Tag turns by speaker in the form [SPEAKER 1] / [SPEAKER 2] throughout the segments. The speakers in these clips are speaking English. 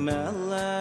[SPEAKER 1] My life.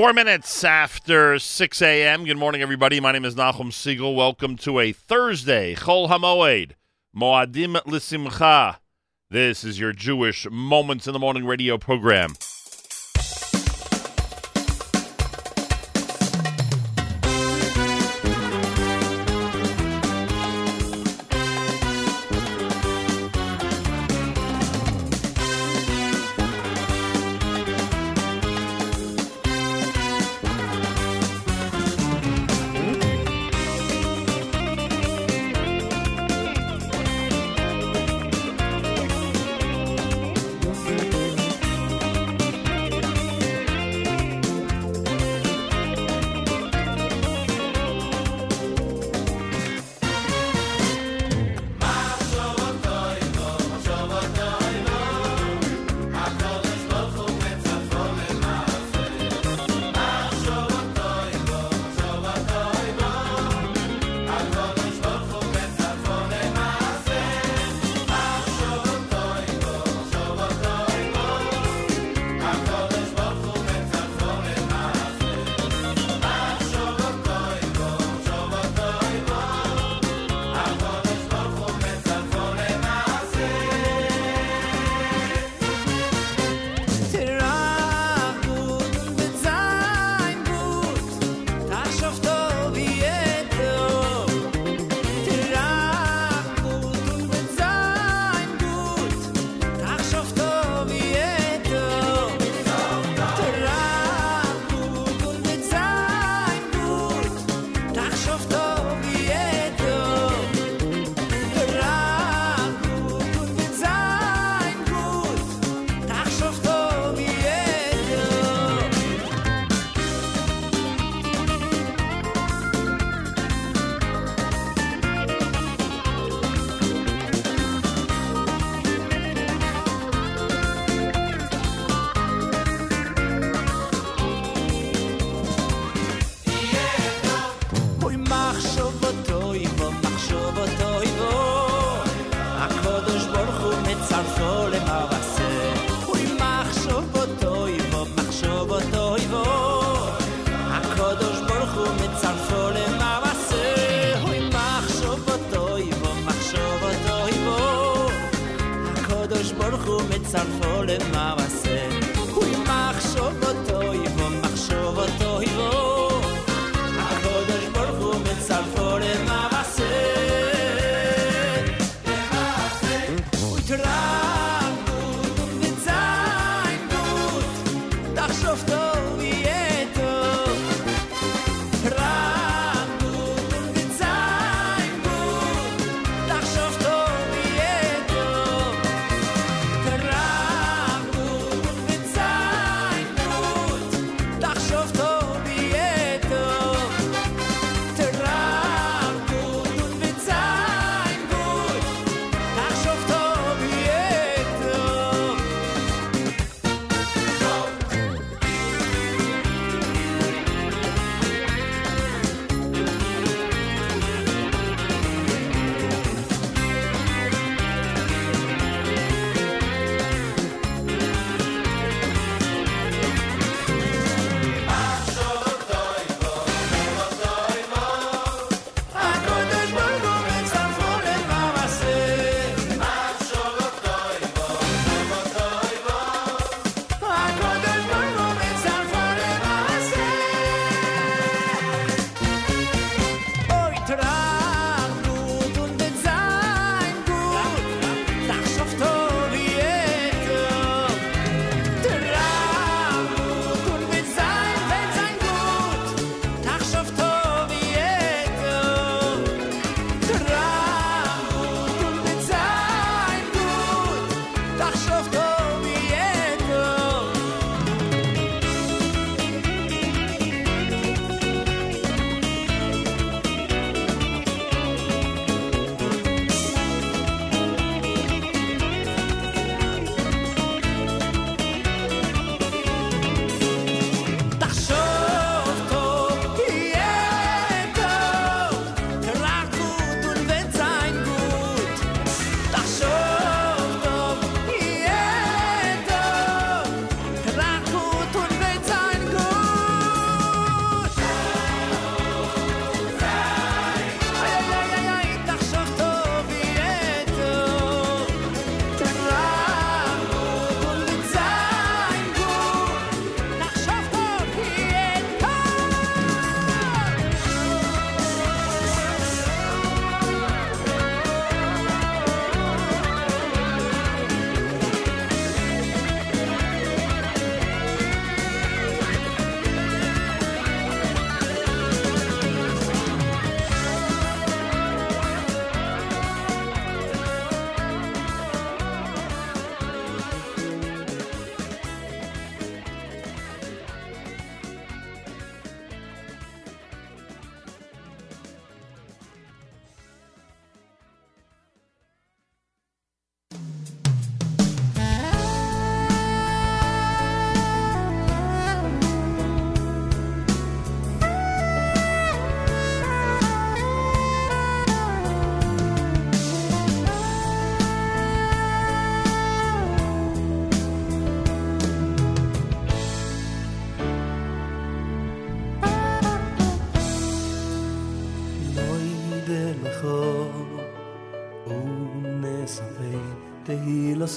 [SPEAKER 2] Four minutes after 6 a.m. Good morning, everybody. My name is Nachum Segal. Welcome to a Thursday, Chol Hamoed, Moadim L'Simcha. This is your Jewish Moments in the Morning radio program.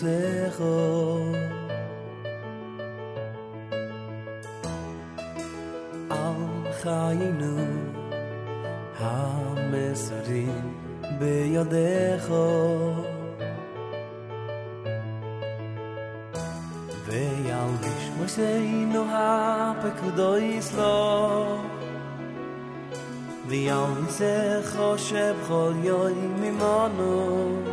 [SPEAKER 3] zecho Al chayinu Ha-mesurim Be-yodecho Ve-yalvish Moiseinu ha-pekudois lo Ve-yalvish Echo-sheb Chol-yoy mimonu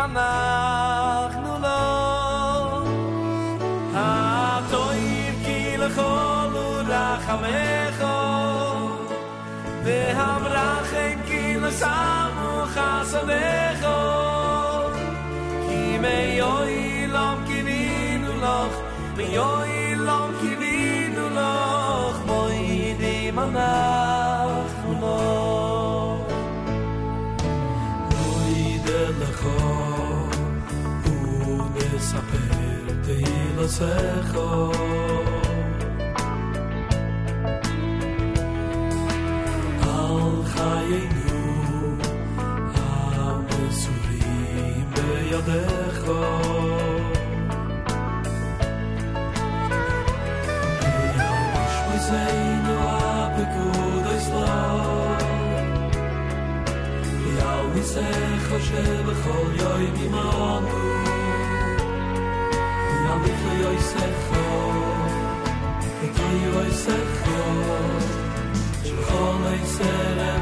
[SPEAKER 3] manach nu lo. Ha to im ki le chol u la chamecho ve ha brach im ki le samu chasadecho ki me yo ilam ki ni nu me yo ilam ki ni nu lo. Mo di
[SPEAKER 4] manach nu lo Oh saperte y los ojos. Al jaynu, a mesurim beyadecho. Say, Hoshe, Behold, Yoy, די יויסל פון די יויסל פון גראם מייזל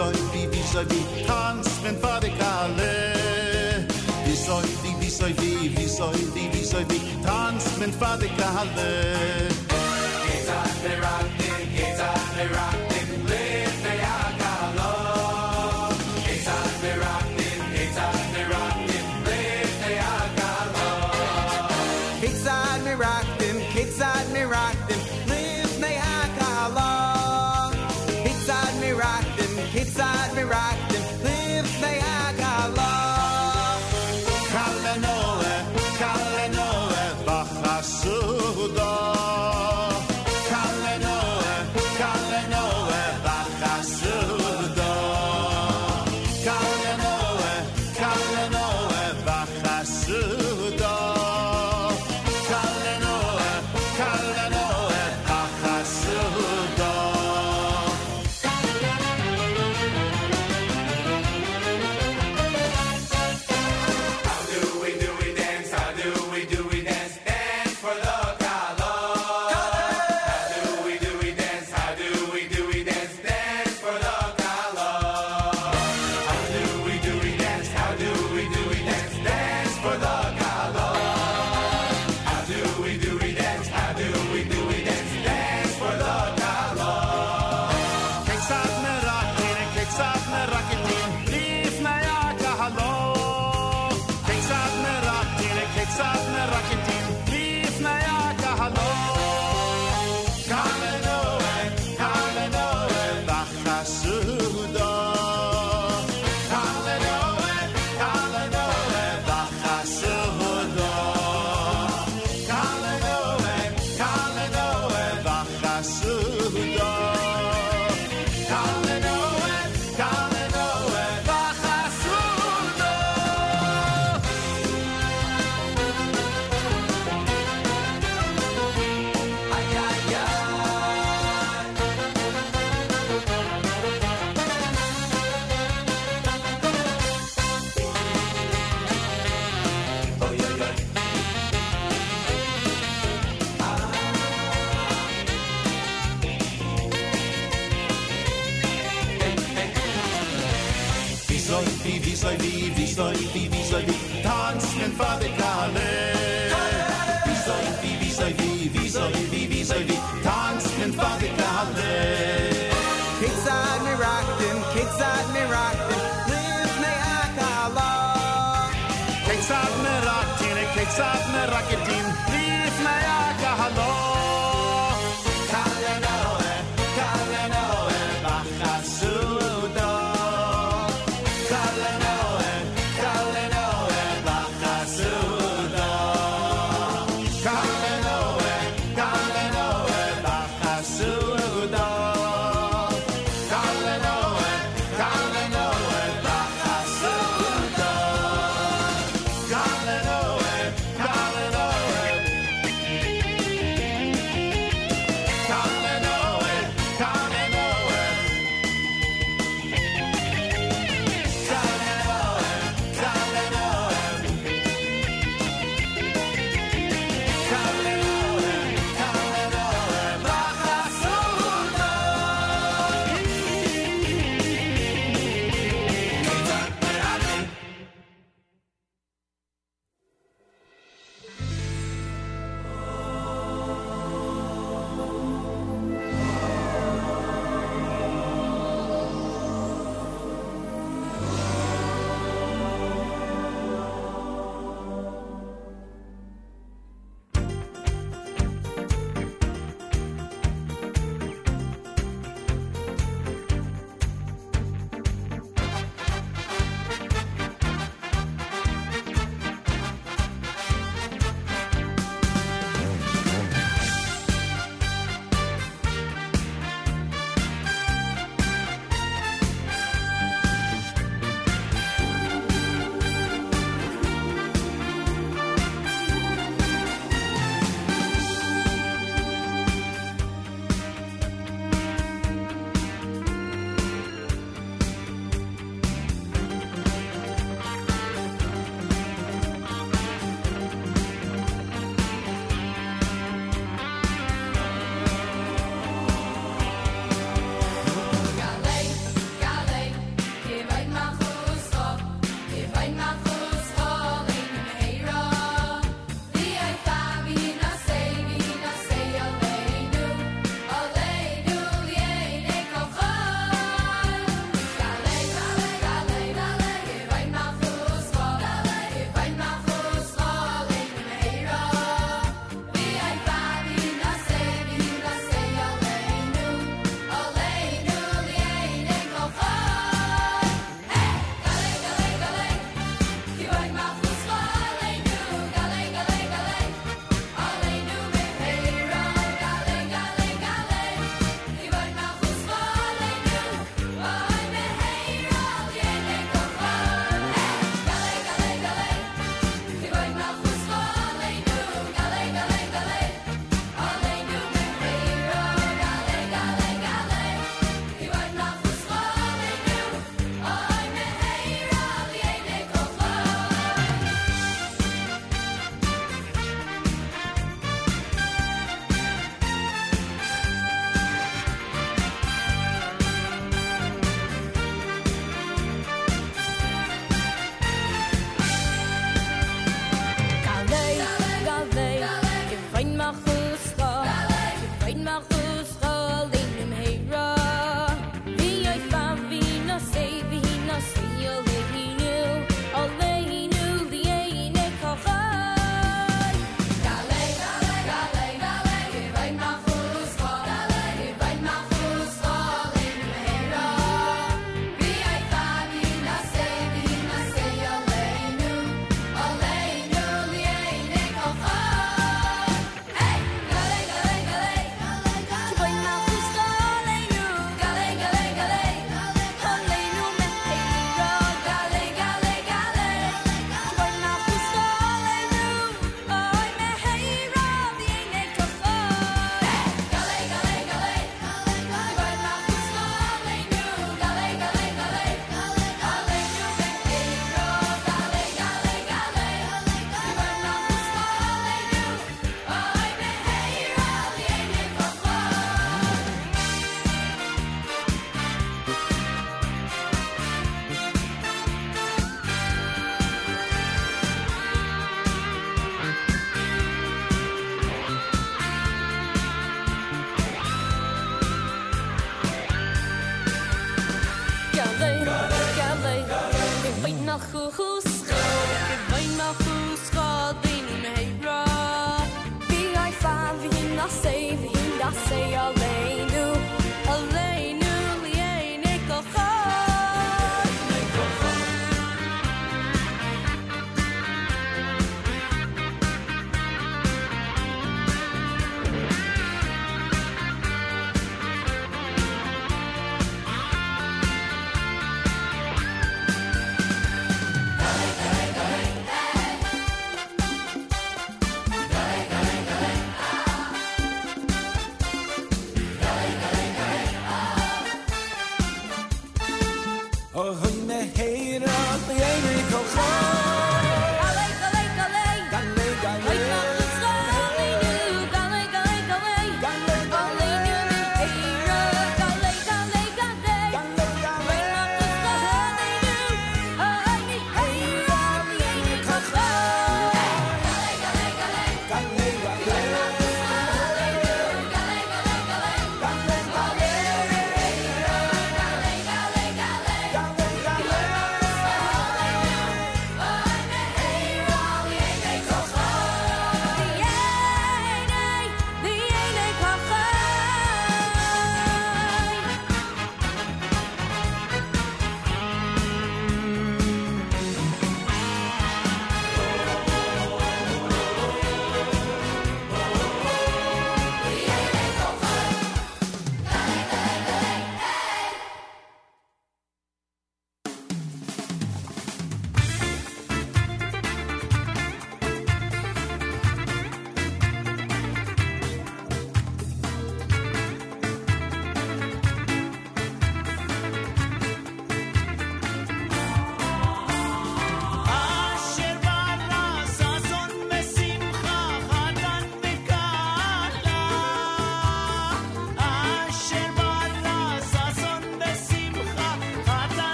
[SPEAKER 5] soldi, vi soldi, transmen for det kalde. Vi soldi, vi soldi, vi soldi, vi soldi, transmen for det
[SPEAKER 6] kalde. Out me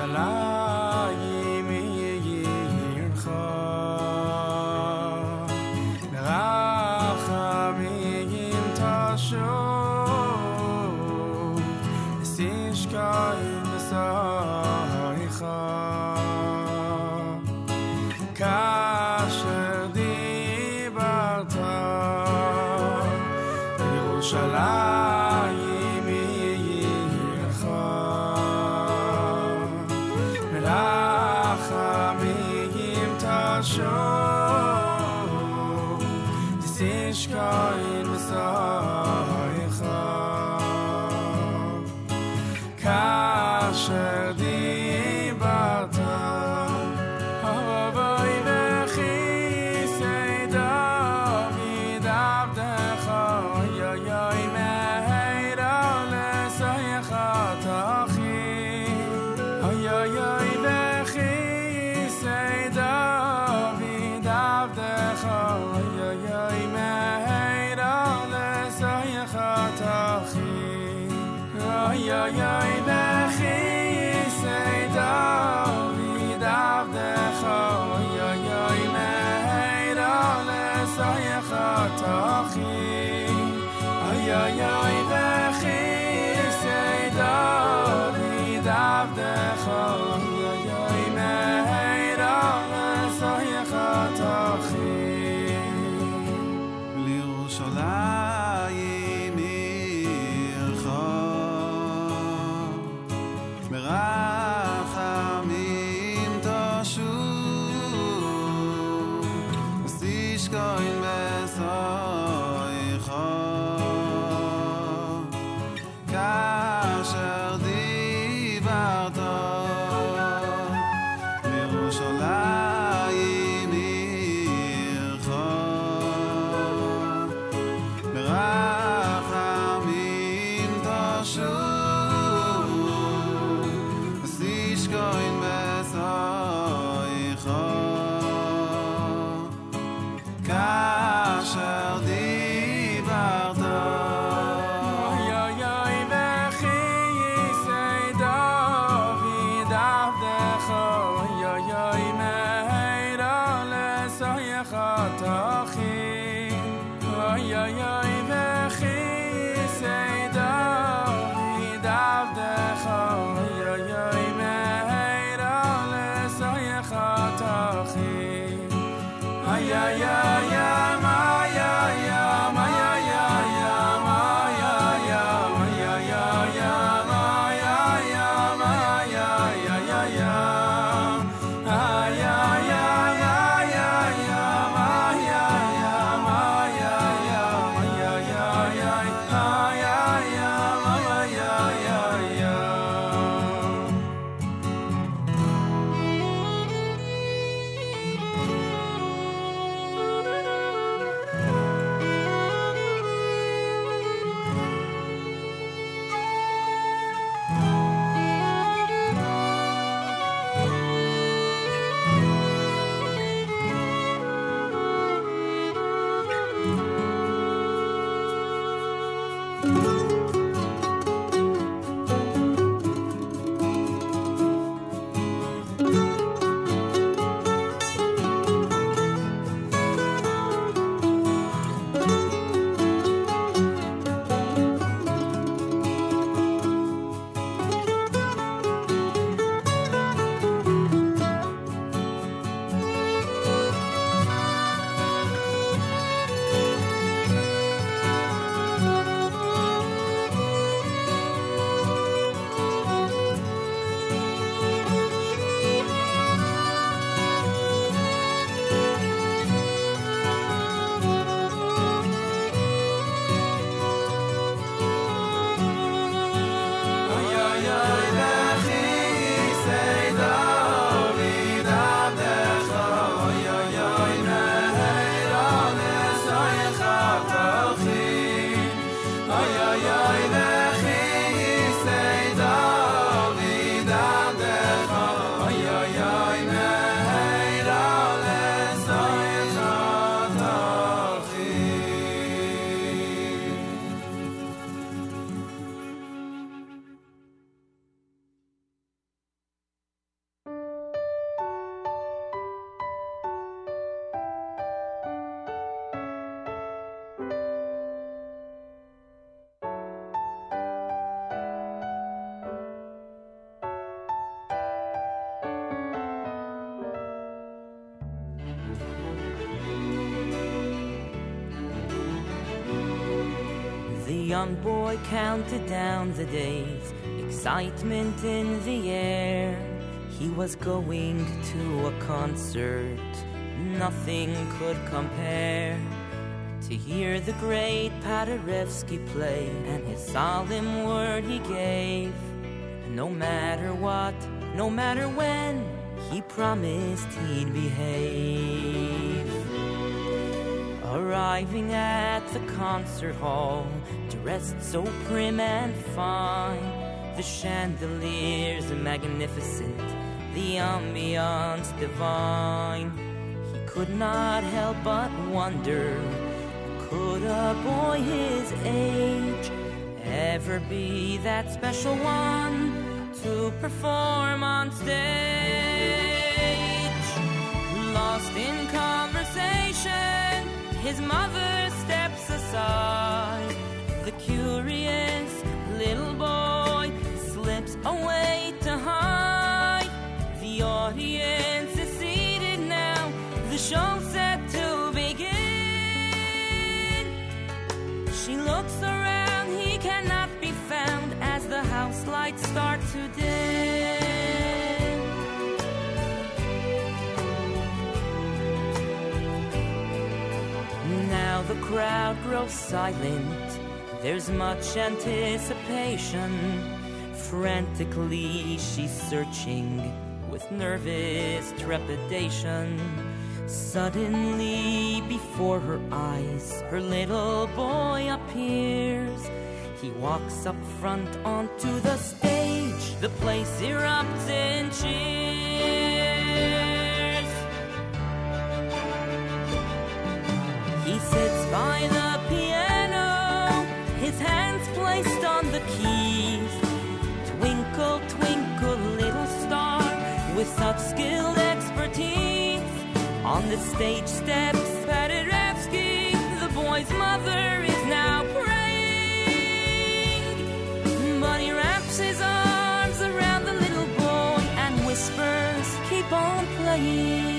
[SPEAKER 7] salam.
[SPEAKER 8] Young boy counted down the days, excitement in the air. He was going to a concert, nothing could compare. To hear the great Paderewski play and his solemn word he gave. No matter what, no matter when, he promised he'd behave. Arriving at the concert hall, dressed so prim and fine. The chandeliers are magnificent, the ambiance divine. He could not help but wonder could a boy his age ever be that special one to perform on stage? Lost in conversation, his mother steps aside. The curious little boy slips away to hide. The audience is seated now, the show's set to begin. She looks around, he cannot be found as the house lights start to dim. The crowd grows silent, there's much anticipation. Frantically, she's searching with nervous trepidation. Suddenly, before her eyes, her little boy appears. He walks up front onto the stage. The place erupts in cheers. He sits by the piano, his hands placed on the keys. Twinkle, twinkle, little star, with such skilled expertise. On the stage steps, Paderewski, the boy's mother, is now praying. But he wraps his arms around the little boy and whispers, Keep on playing.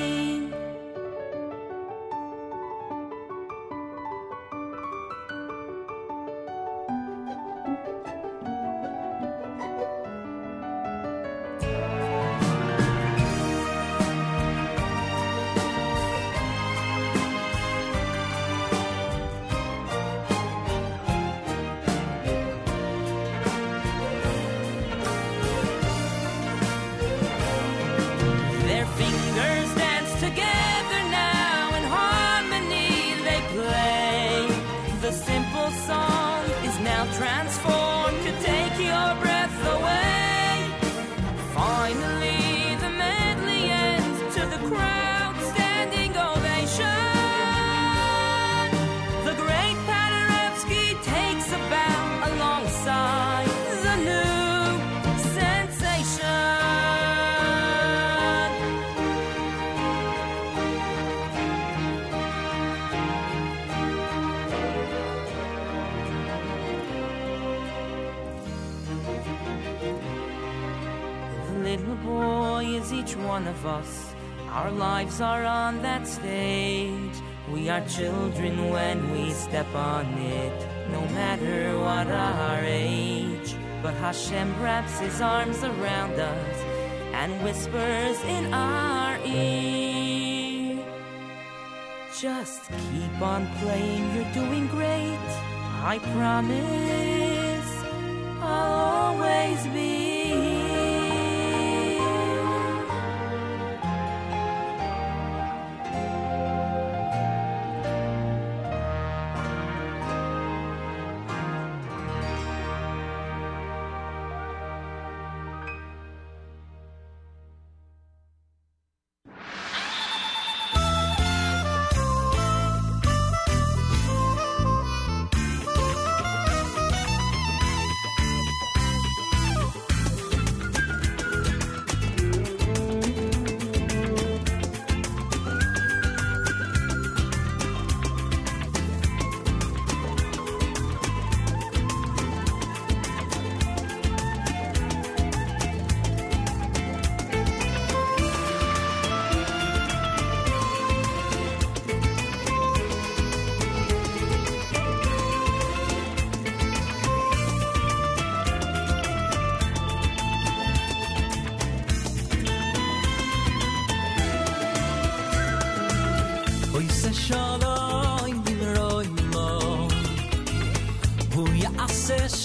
[SPEAKER 8] On playing, you're doing great. I promise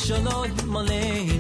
[SPEAKER 9] shalom aleinu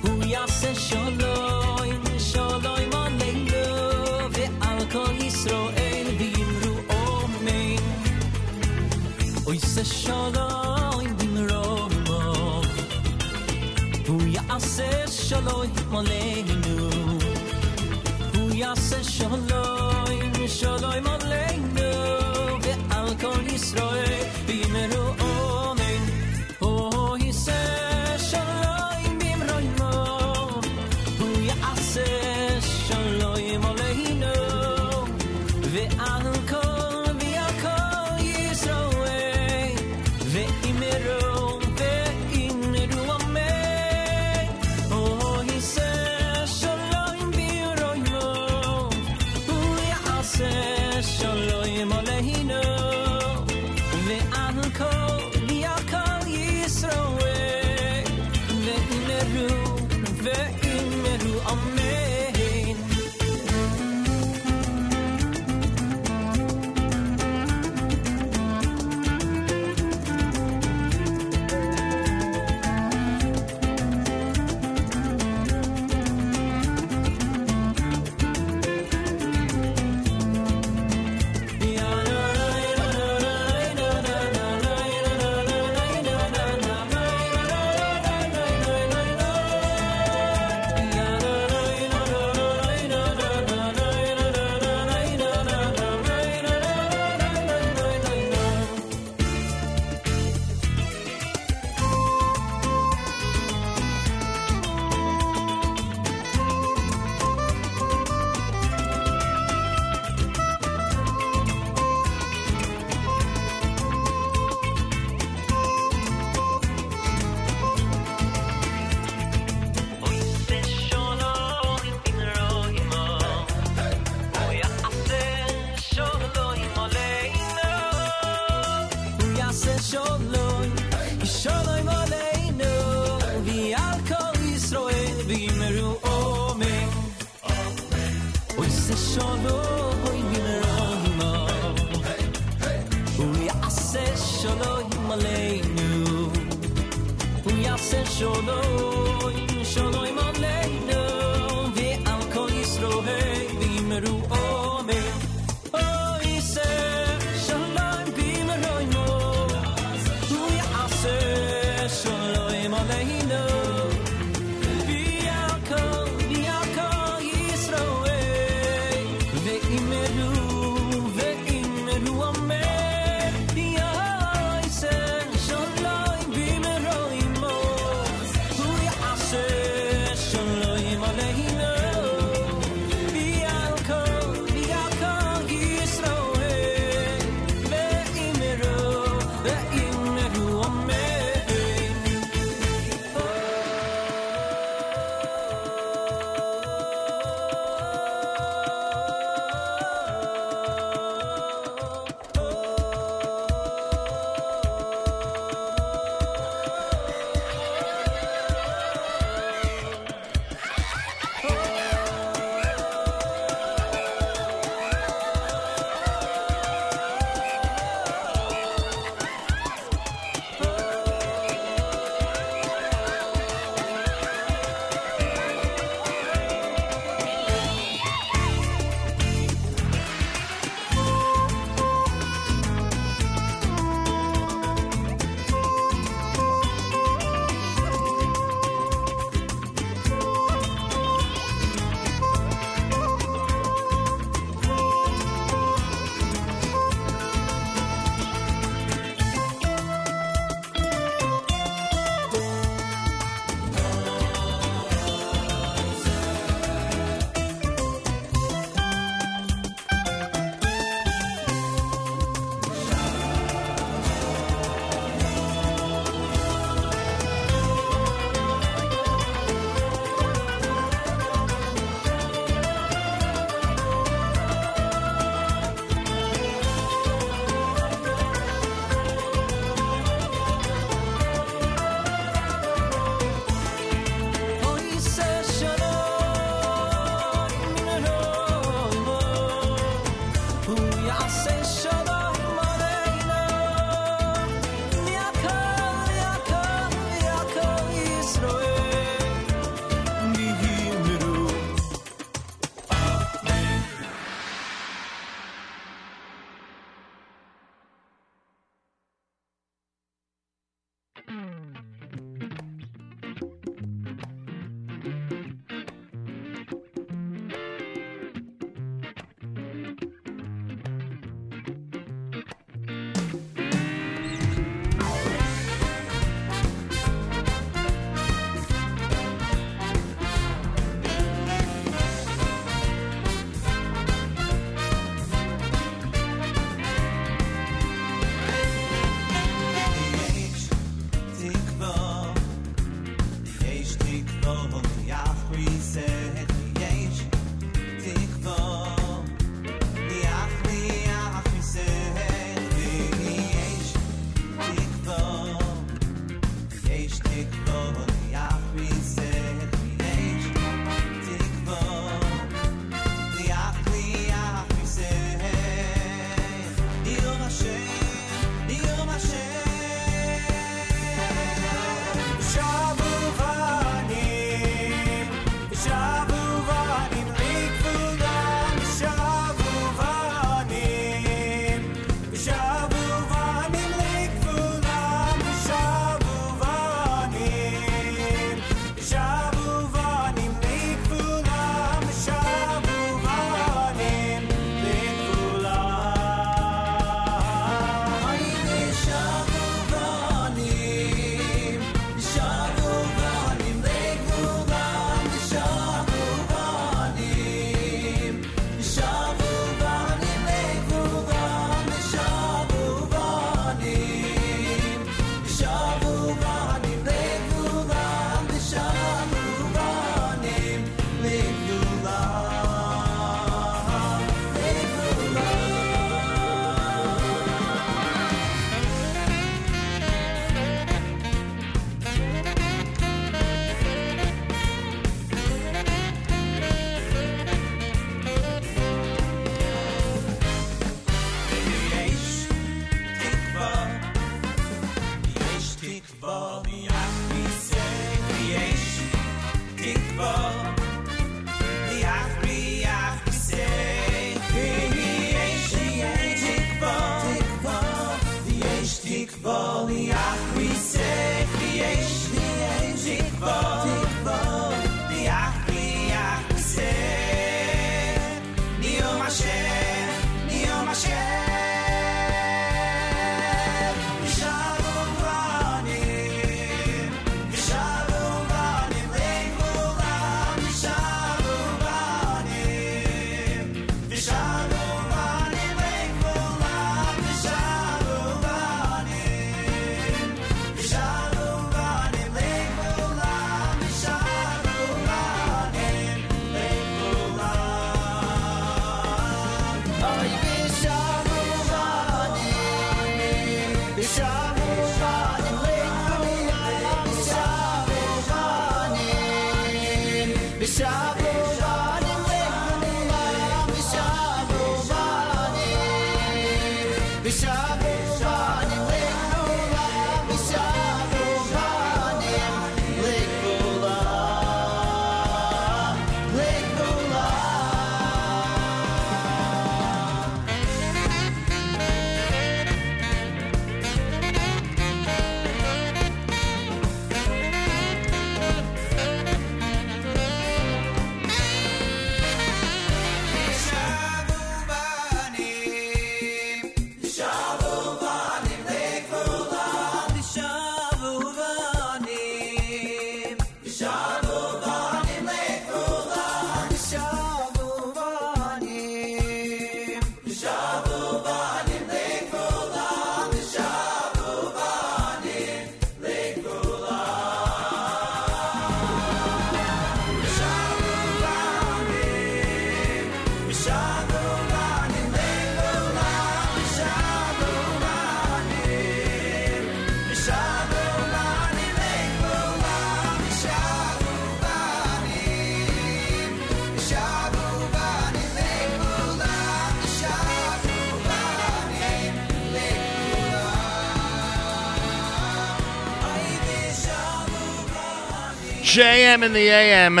[SPEAKER 2] JM in the AM.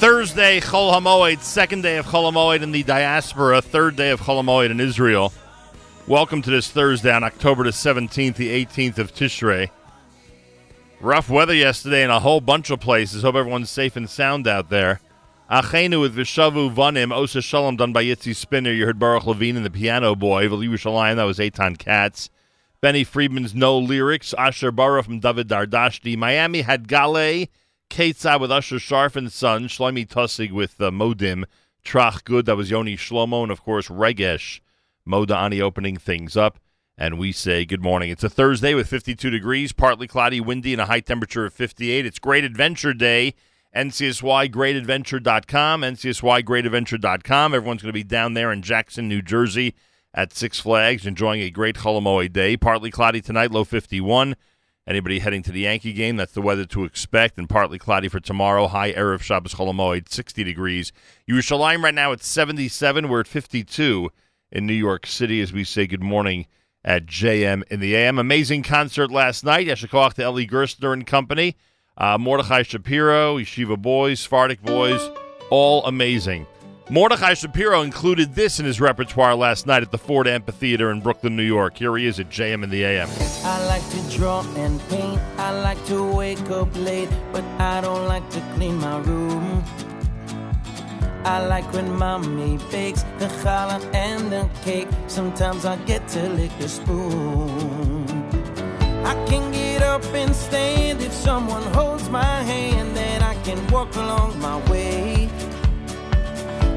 [SPEAKER 2] Thursday, Chol HaMoed, second day of Chol HaMoed in the diaspora, third day of Chol HaMoed in Israel. Welcome to this Thursday on October the 17th, the 18th of Tishrei. Rough weather yesterday in a whole bunch of places. Hope everyone's safe and sound out there. Achenu with Vishavu Vanim, Osa Shalom done by Yitzi Spinner. You heard Baruch Levine and the Piano Boy. Yerushalayim, that was Eitan Katz. Benny Friedman's No Lyrics. Asher Baruch from David Dardashti. Miami had Gale. Ketzah with Usher Sharf and Son. Shloime Taussig with uh, Modim. Tracht Gut, that was Yoni Shlomo. And of course, Regesh. Modani opening things up. And we say good morning. It's a Thursday with 52 degrees, partly cloudy, windy, and a high temperature of 58. It's Great Adventure Day. NCSYGreatAdventure.com. NCSYGreatAdventure.com. Everyone's going to be down there in Jackson, New Jersey at Six Flags enjoying a great Chol HaMoed day. Partly cloudy tonight, low 51. Anybody heading to the Yankee game, that's the weather to expect. And partly cloudy for tomorrow. High Erev Shabbos Chol HaMoed, 60 degrees. Yerushalayim right now at 77. We're at 52 in New York City as we say good morning at JM in the AM. Amazing concert last night. Yeshikoach to Eli Gerstner and company. Uh, Mordechai Shapiro, Yeshiva Boys, Sephardic Boys, all amazing. Mordechai Shapiro included this in his repertoire last night at the Ford Amphitheater in Brooklyn, New York. Here he is at JM in the AM.
[SPEAKER 9] I like to draw and paint. I like to wake up late, but I don't like to clean my room. I like when mommy bakes the challah and the cake. Sometimes I get to lick the spoon. I can get up and stand if someone holds my hand, then I can walk along my way.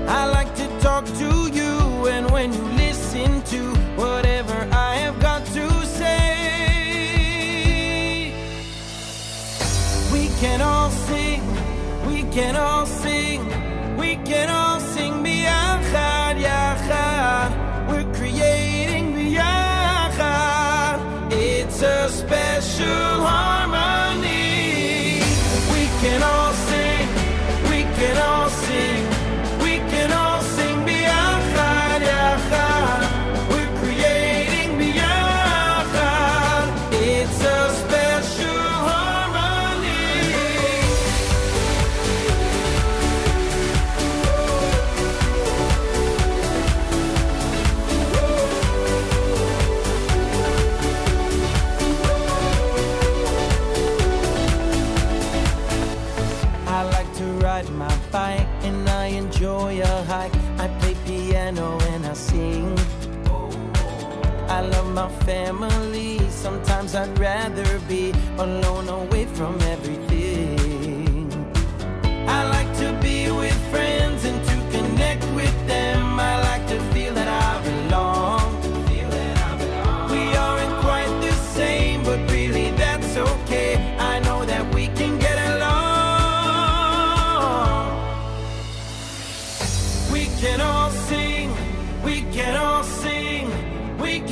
[SPEAKER 9] I like to talk to you, and when you listen to whatever I have got to say, we can all sing, we can all sing, we can all sing biyachad, yachad. We're creating biyachad. It's a special harmony. I love my family. Sometimes I'd rather be alone, away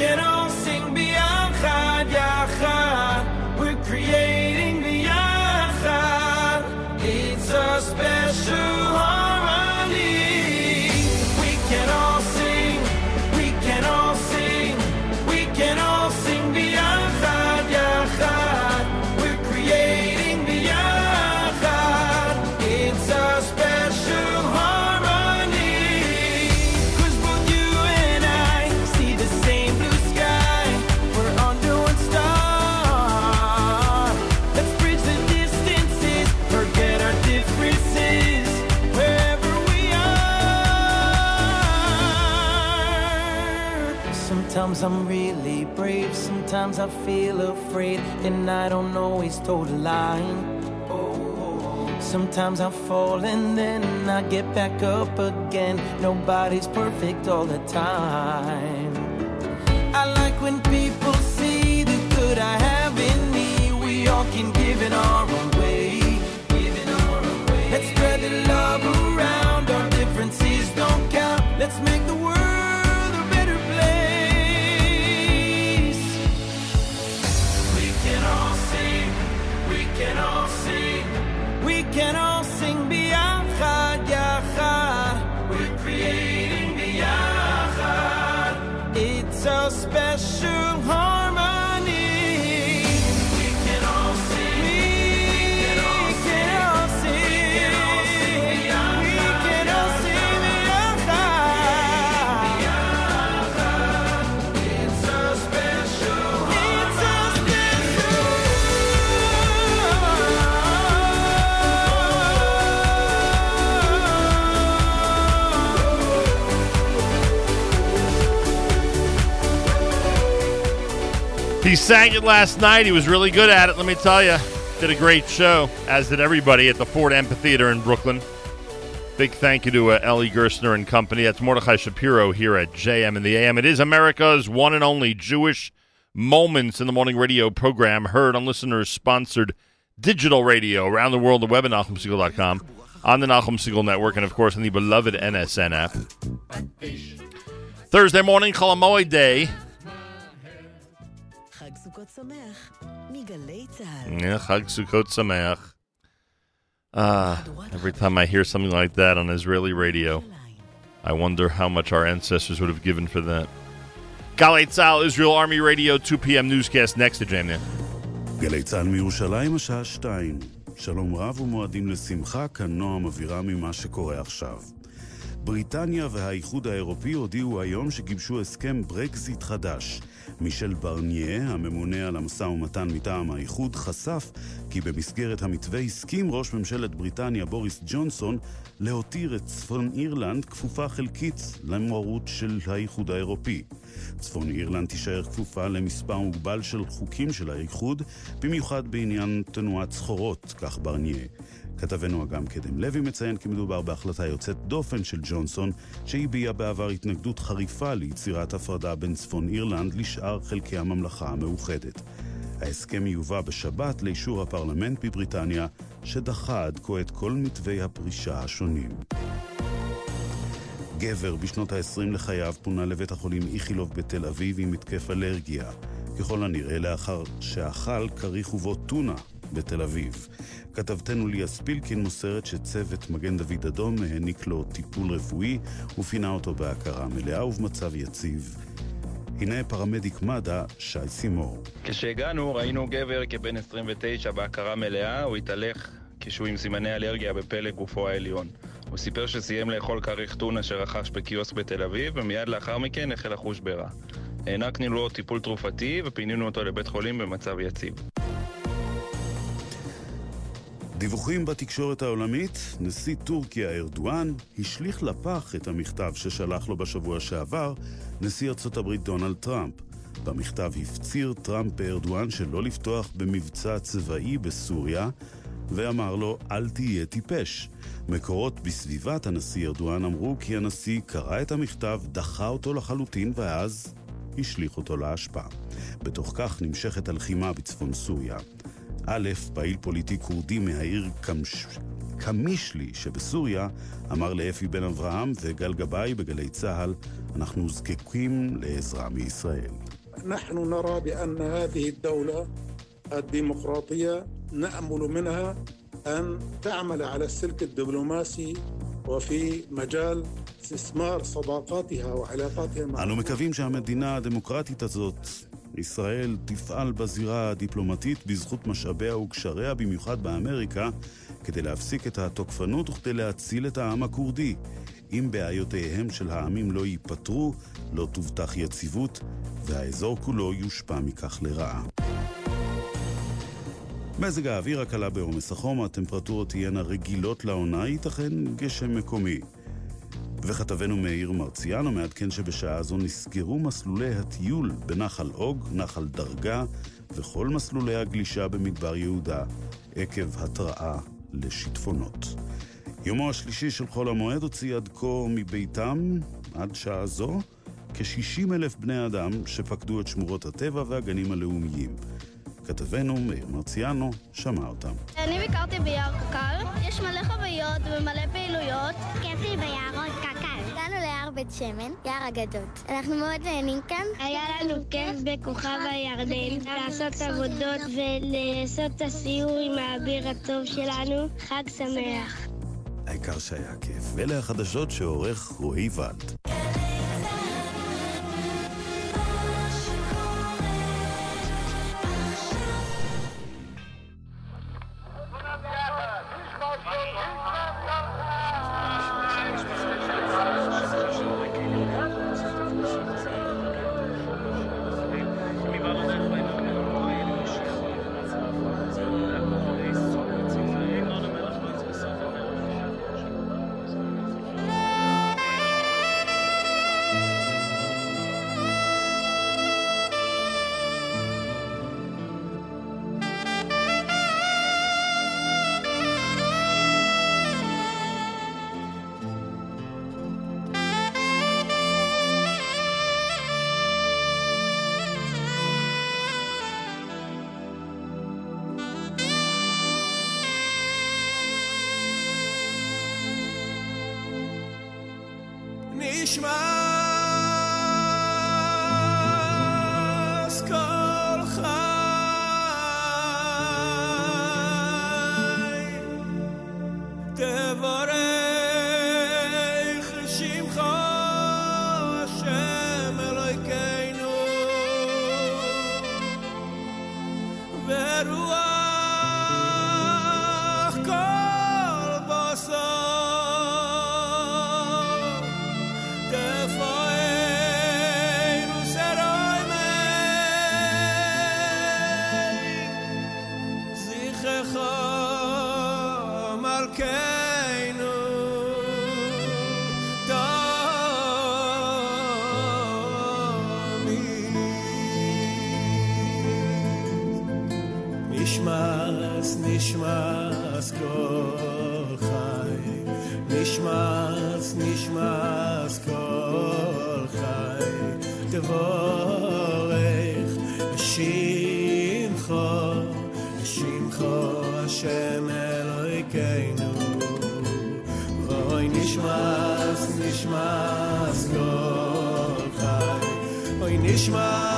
[SPEAKER 9] we can all Sometimes I'm really brave, sometimes I feel afraid, and I don't always toe the line. Sometimes I fall and then I get back up again. Nobody's perfect all the time. I like when people see the good I have in me. We all can give in our own way. Let's spread the love around. Our differences don't count. Let's make can all
[SPEAKER 2] He sang it last night. He was really good at it, let me tell you. Did a great show, as did everybody at the Ford Amphitheater in Brooklyn. Big thank you to uh, Eli Gerstner and company. That's Mordechai Shapiro here at JM in the AM. It is America's one and only Jewish moments in the morning radio program heard on listeners sponsored digital radio around the world, the web at NachumSegal.com, on the Nachum Segal Network, and of course on the beloved NSN app. Thursday morning, Chol HaMoed Day.
[SPEAKER 10] חג סוכות שמח מגלי צה"ל.
[SPEAKER 2] Yeah, Chag Sukkot Sameach. Ah, every time I hear something like that on Israeli radio, I wonder how much our ancestors would have given for that. Galei Tzal, Israel Army Radio, 2 p.m. newscast next to Jamie.
[SPEAKER 11] גלי צה"ל מירושלים, השעה שתיים. שלום רב ומועדים לשמחה, כאן נועם אבירה ממה שקורה עכשיו. בריטניה והאיחוד האירופי הודיעו היום שגיבשו הסכם ברקזיט חדש. מישל ברניה, הממונה על המשא ומתן מטעם האיחוד, חשף כי במסגרת המתווה הסכים ראש ממשלת בריטניה בוריס ג'ונסון להותיר את צפון אירלנד כפופה חלקית למרות של האיחוד האירופי. צפון אירלנד תישאר כפופה למספר מוגבל של חוקים של האיחוד, במיוחד בעניין תנועת סחורות, כך ברניה. כתבנו אגם קדם לוי מציין כי מדובר בהחלטה יוצאת דופן של ג'ונסון, שהביע בעבר התנגדות חריפה ליצירת הפרדה בין צפון אירלנד לשאר חלקי הממלכה המאוחדת. ההסכם יובא בשבת לאישור הפרלמנט בבריטניה, שדחה עד כה את כל מתווי הפרישה השונים. גבר בשנות ה-20 לחייו פונה לבית החולים איכילוב בתל אביב עם התקף אלרגיה. ככל הנראה לאחר שאכל כריך ובו טונה בתל אביב. כתבתנו ליה ספילקין מוסרת שצוות מגן דוד אדום העניק לו טיפול רפואי ופינה אותו בהכרה מלאה ובמצב יציב. הנה פרמדיק מד"א, שי סימור.
[SPEAKER 12] כשהגענו ראינו גבר כבן 29 בהכרה מלאה, הוא התהלך כשהוא עם סימני אלרגיה בפלג גופו העליון. הוא סיפר שסיים לאכול כריך טונה שרכש בקיוסק בתל אביב, ומיד לאחר מכן החל לחוש ברע. הענקנו לו טיפול תרופתי ופינינו אותו לבית חולים במצב יציב.
[SPEAKER 11] דיווחים בתקשורת העולמית, נשיא טורקיה ארדואן השליך לפח את המכתב ששלח לו בשבוע שעבר נשיא ארצות הברית דונלד טראמפ. במכתב הפציר טראמפ בארדואן שלא לפתוח במבצע צבאי בסוריה, ואמר לו, אל תהיה טיפש. מקורות בסביבת הנשיא ארדואן אמרו כי הנשיא קרא את המכתב, דחה אותו לחלוטין, ואז השליך אותו לאשפה. בתוך כך נמשכת הלחימה בצפון סוריה. א', פעיל פוליטי כורדי מהעיר קמש... קמישלי שבסוריה, אמר לאפי בן אברהם וגל גבאי בגלי צה"ל, אנחנו זקוקים לעזרה מישראל.
[SPEAKER 13] نحن نرى بأن هذه الدولة الديمقراطية نأمل منها أن تعمل على السلك الدبلوماسي وفي مجال استثمار صداقاتها وعلاقاتها مع
[SPEAKER 11] אנו מקווים שהמדינה הדמוקרטית הזאת, ישראל, תפעל בזירה הדיפלומטית בזכות משאביה וקשריה, במיוחד באמריקה, כדי להפסיק את התוקפנות וכדי להציל את העם הכורדי. אם בעיותיהם של העמים לא ייפתרו, לא תובטח יציבות, והאזור כולו יושפע מכך לרעה. מזג האוויר הקלה בעומס החום, הטמפרטורות תהיינה רגילות לעונה, ייתכן גשם מקומי. וכתבנו מאיר מרציאנו מעדכן שבשעה זו נסגרו מסלולי הטיול בנחל אוג, נחל דרגה וכל מסלולי הגלישה במדבר יהודה עקב התראה לשיטפונות. יומו השלישי של חול המועד הוציא עד כה מביתם, עד שעה זו, כ-60 אלף בני אדם שפקדו את שמורות הטבע והגנים הלאומיים. כתבנו מאיר מרציאנו שמע אותם.
[SPEAKER 5] אני ביקרתי ביער קק"ל, יש מלא חוויות ומלא פעילויות. כיף לי ביערות קק"ל. הגענו ליער בית שמן, יער אגדות. אנחנו מאוד נהנים כאן. היה לנו כיף בכוכב הירדן, לעשות עבודות ולעשות את הסיור עם האביר הטוב שלנו. חג שמח.
[SPEAKER 11] העיקר שהיה כיף. ואלה החדשות שעורך רועי
[SPEAKER 14] אלוקינו תמיד. נשמס, נשמס כל חי, נשמס, נשמס כל חי, תבורך, שמחו, שמחו השם nishmas nishmas gol
[SPEAKER 3] khay oy nishmas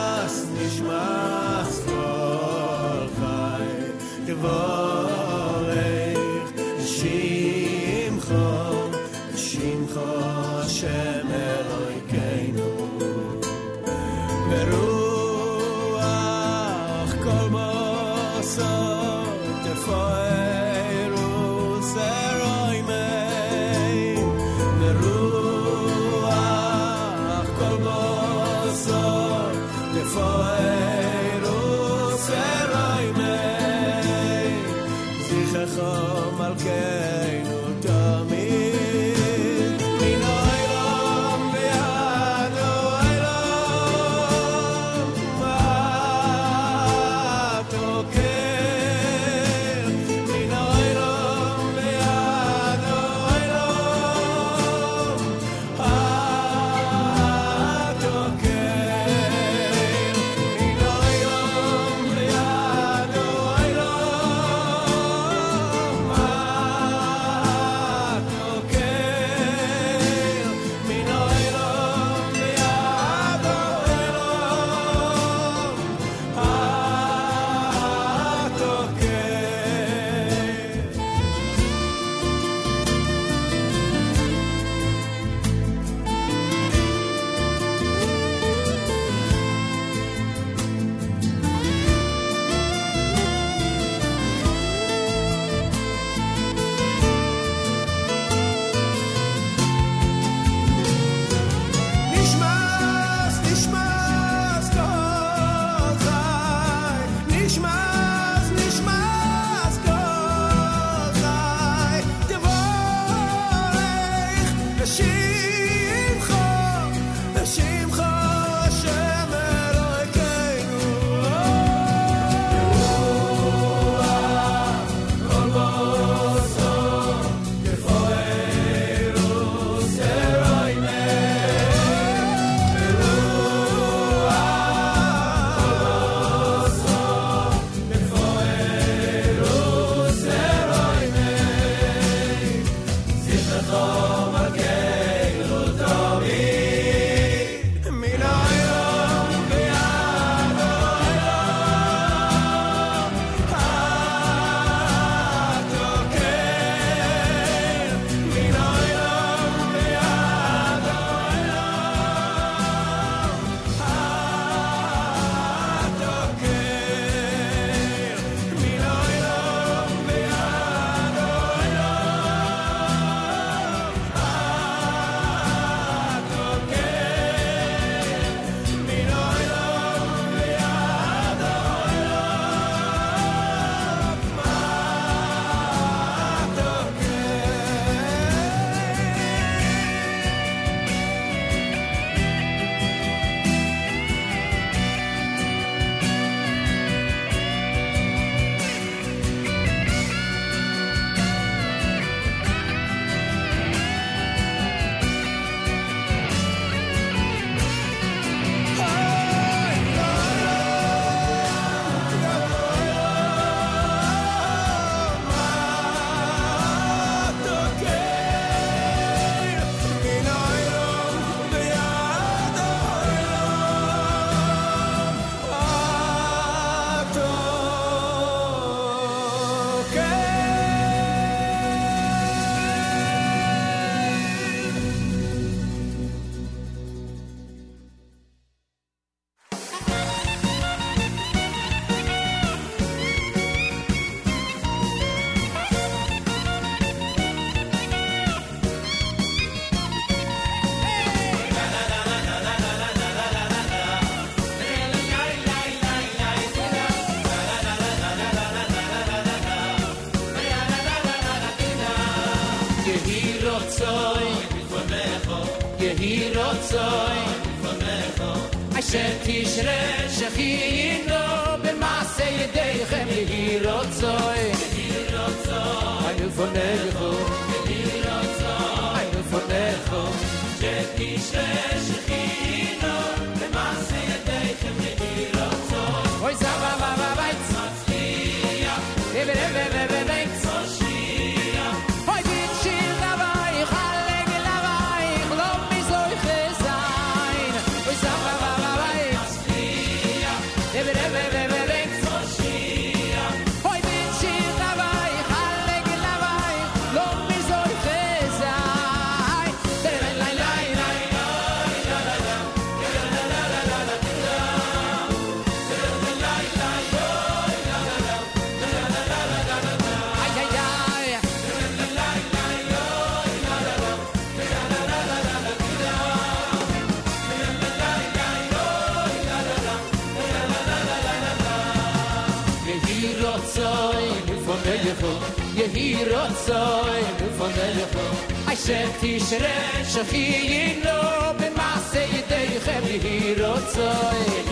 [SPEAKER 3] שתשרה שכי ינו במעשה ידיכם יהי רוצוי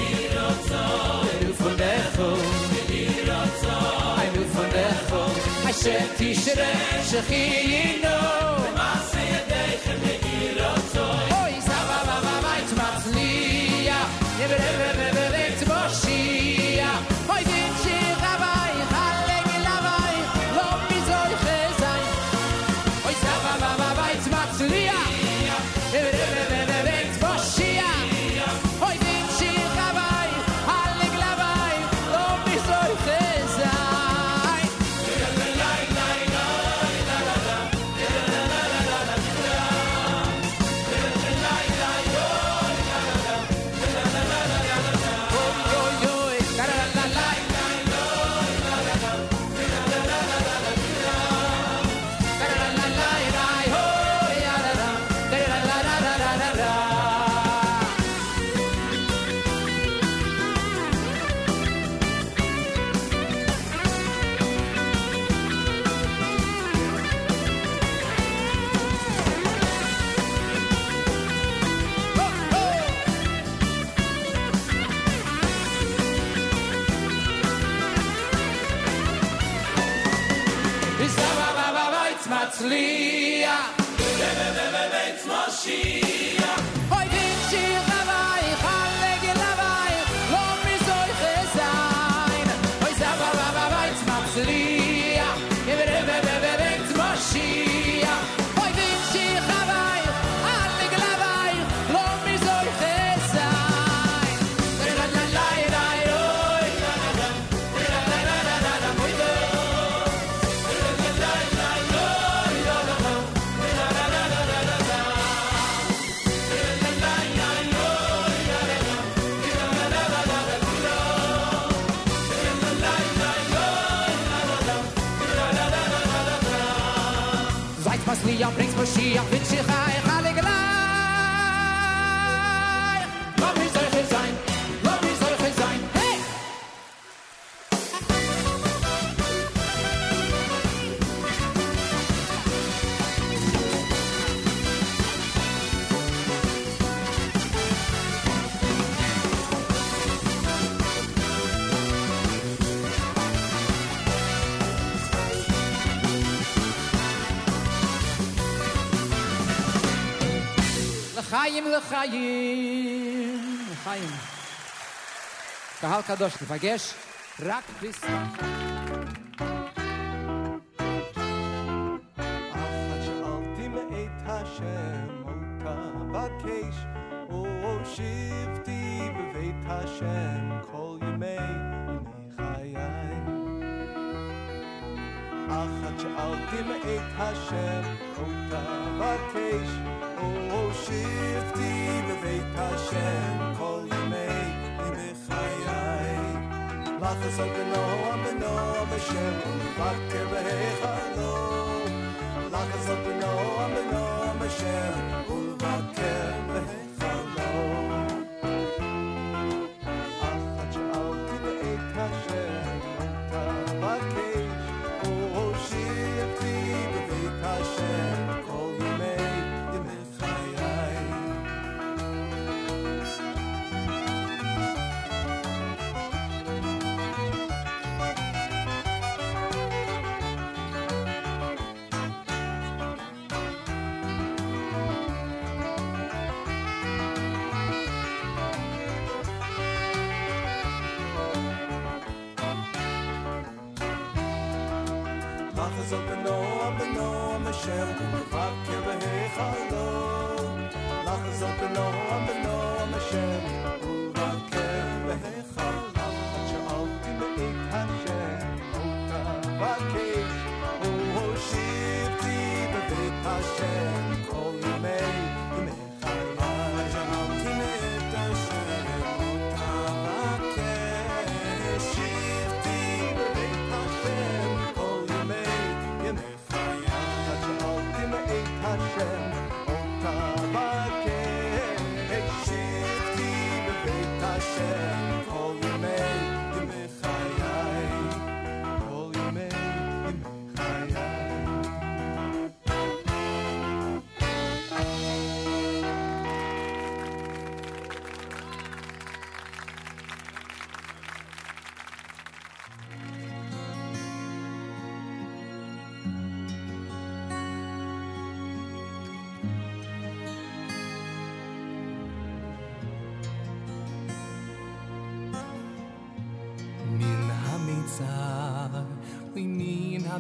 [SPEAKER 3] שתשרה שכי ינו במעשה ידיכם יהי רוצוי אוי סבא בבית מצליח יברה הקדוש תיפגש רק
[SPEAKER 15] בזכות. שבתי בבית השם כל ימי ימי חיי. אך עד שאלתי מאת השם
[SPEAKER 3] Yeah. so ken no am no on the lach so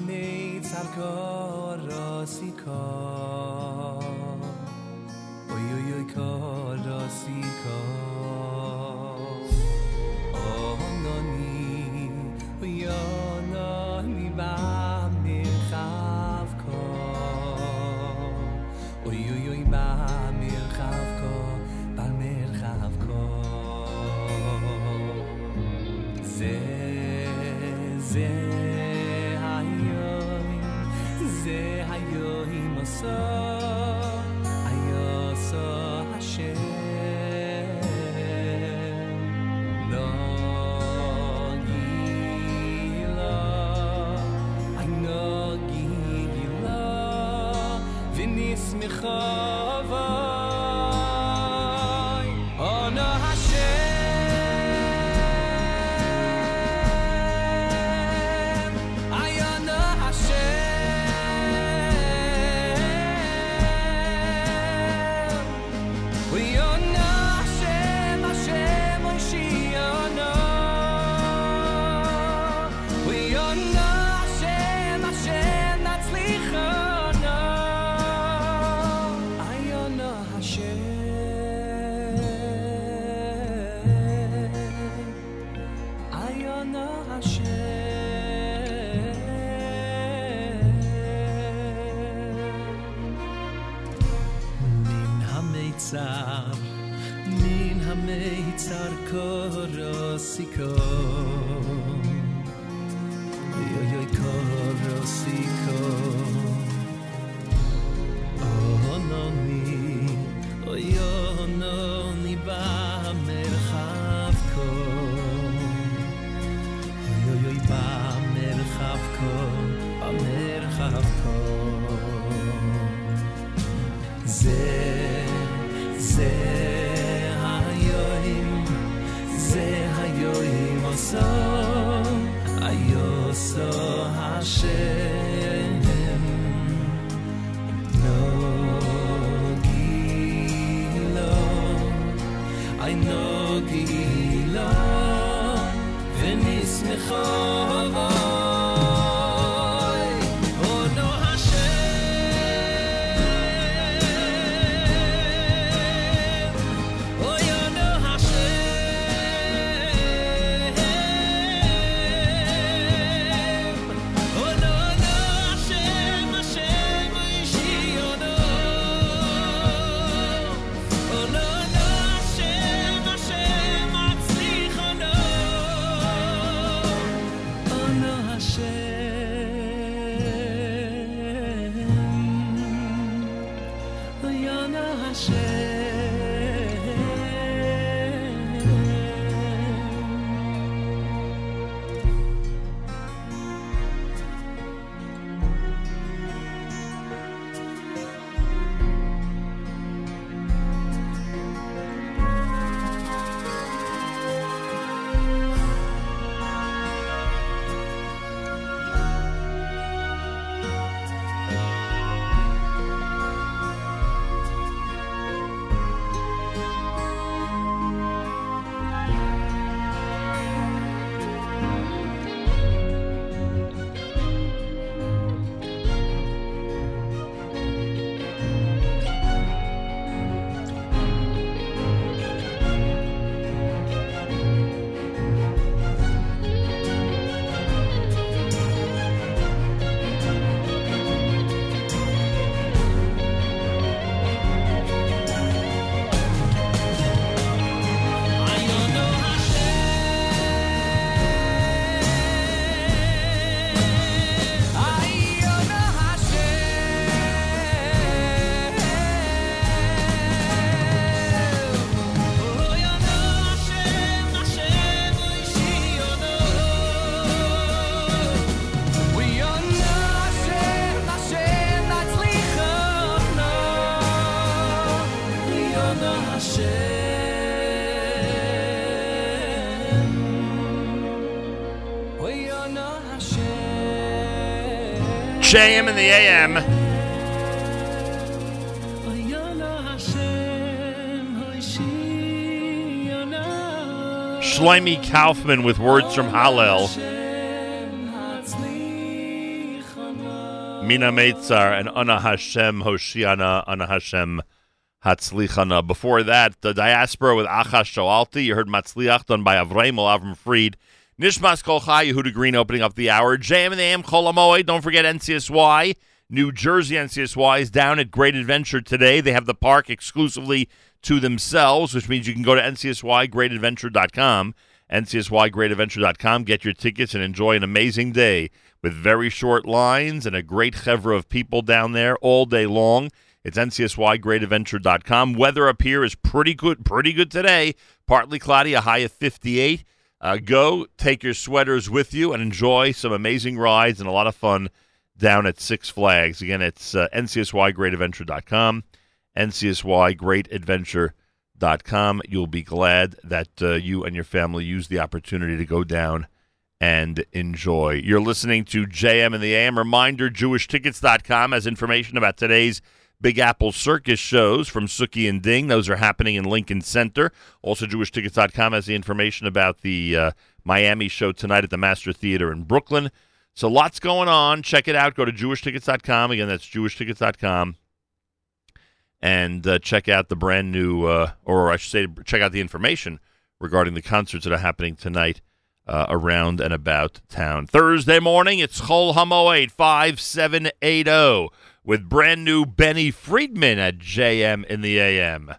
[SPEAKER 3] mates have gone. Fresh
[SPEAKER 2] AM in the AM. Shlomi Kaufman with words from Hallel. Min HaMeitzar and Ana Hashem Hoshiana, Ana Hashem Hatzlichana. Before that, the diaspora with Achas Shoalti. You heard Matzliach done by Avraham Avram Fried. Nishmas Kol Chai, Yehuda Green opening up the hour. JM and the AM Chol HaMoed. Don't forget NCSY. New Jersey NCSY is down at Great Adventure today. They have the park exclusively to themselves, which means you can go to ncsygreatadventure.com, ncsygreatadventure.com, get your tickets, and enjoy an amazing day with very short lines and a great chevra of people down there all day long. It's ncsygreatadventure.com. Weather up here is pretty good, pretty good today. Partly cloudy, a high of 58. Uh, go, take your sweaters with you, and enjoy some amazing rides and a lot of fun down at Six Flags. Again, it's uh, ncsygreatadventure.com, ncsygreatadventure.com. You'll be glad that uh, you and your family use the opportunity to go down and enjoy. You're listening to JM and the AM. Reminder, jewishtickets.com has information about today's Big Apple Circus shows from Suki and Ding. Those are happening in Lincoln Center. Also, JewishTickets.com has the information about the uh, Miami show tonight at the Master Theater in Brooklyn. So, lots going on. Check it out. Go to JewishTickets.com. Again, that's JewishTickets.com. And uh, check out the brand new, uh, or I should say, check out the information regarding the concerts that are happening tonight uh, around and about town. Thursday morning, it's Chol Hamoed 5780 with brand new Benny Friedman at JM in the AM.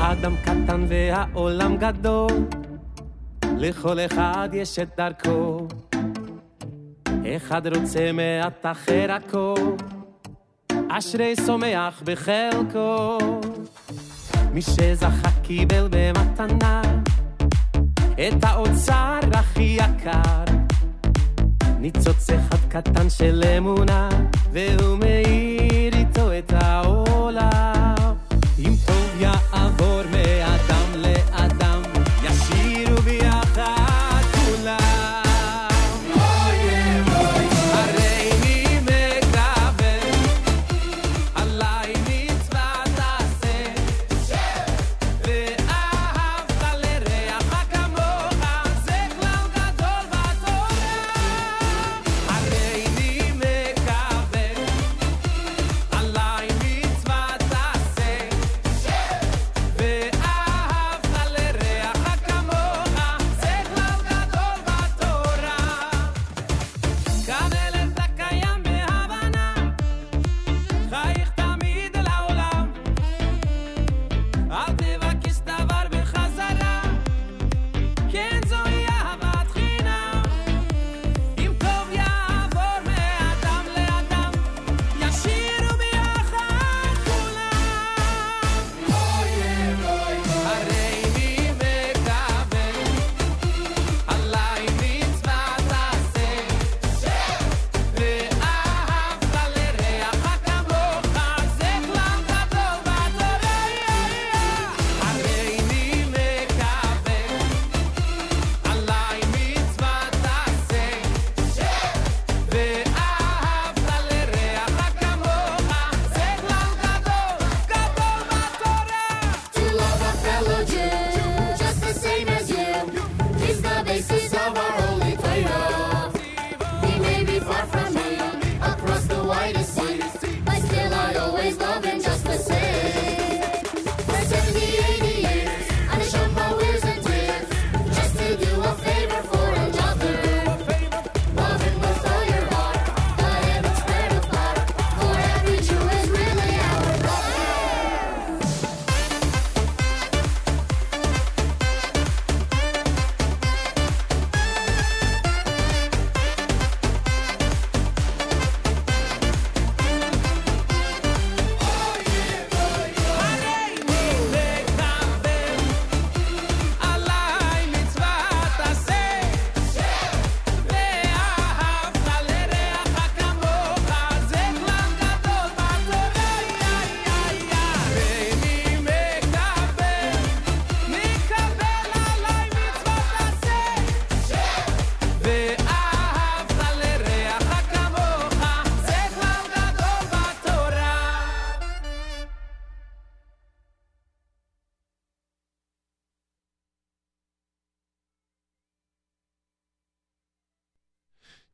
[SPEAKER 3] האדם קטן והעולם גדול, לכל אחד יש את דרכו. אחד רוצה מעט אחר הכל, אשרי שמח בחלקו. מי שזכה קיבל במתנה את האוצר הכי יקר. ניצוץ אחד קטן של אמונה, והוא מאיר איתו את העולם.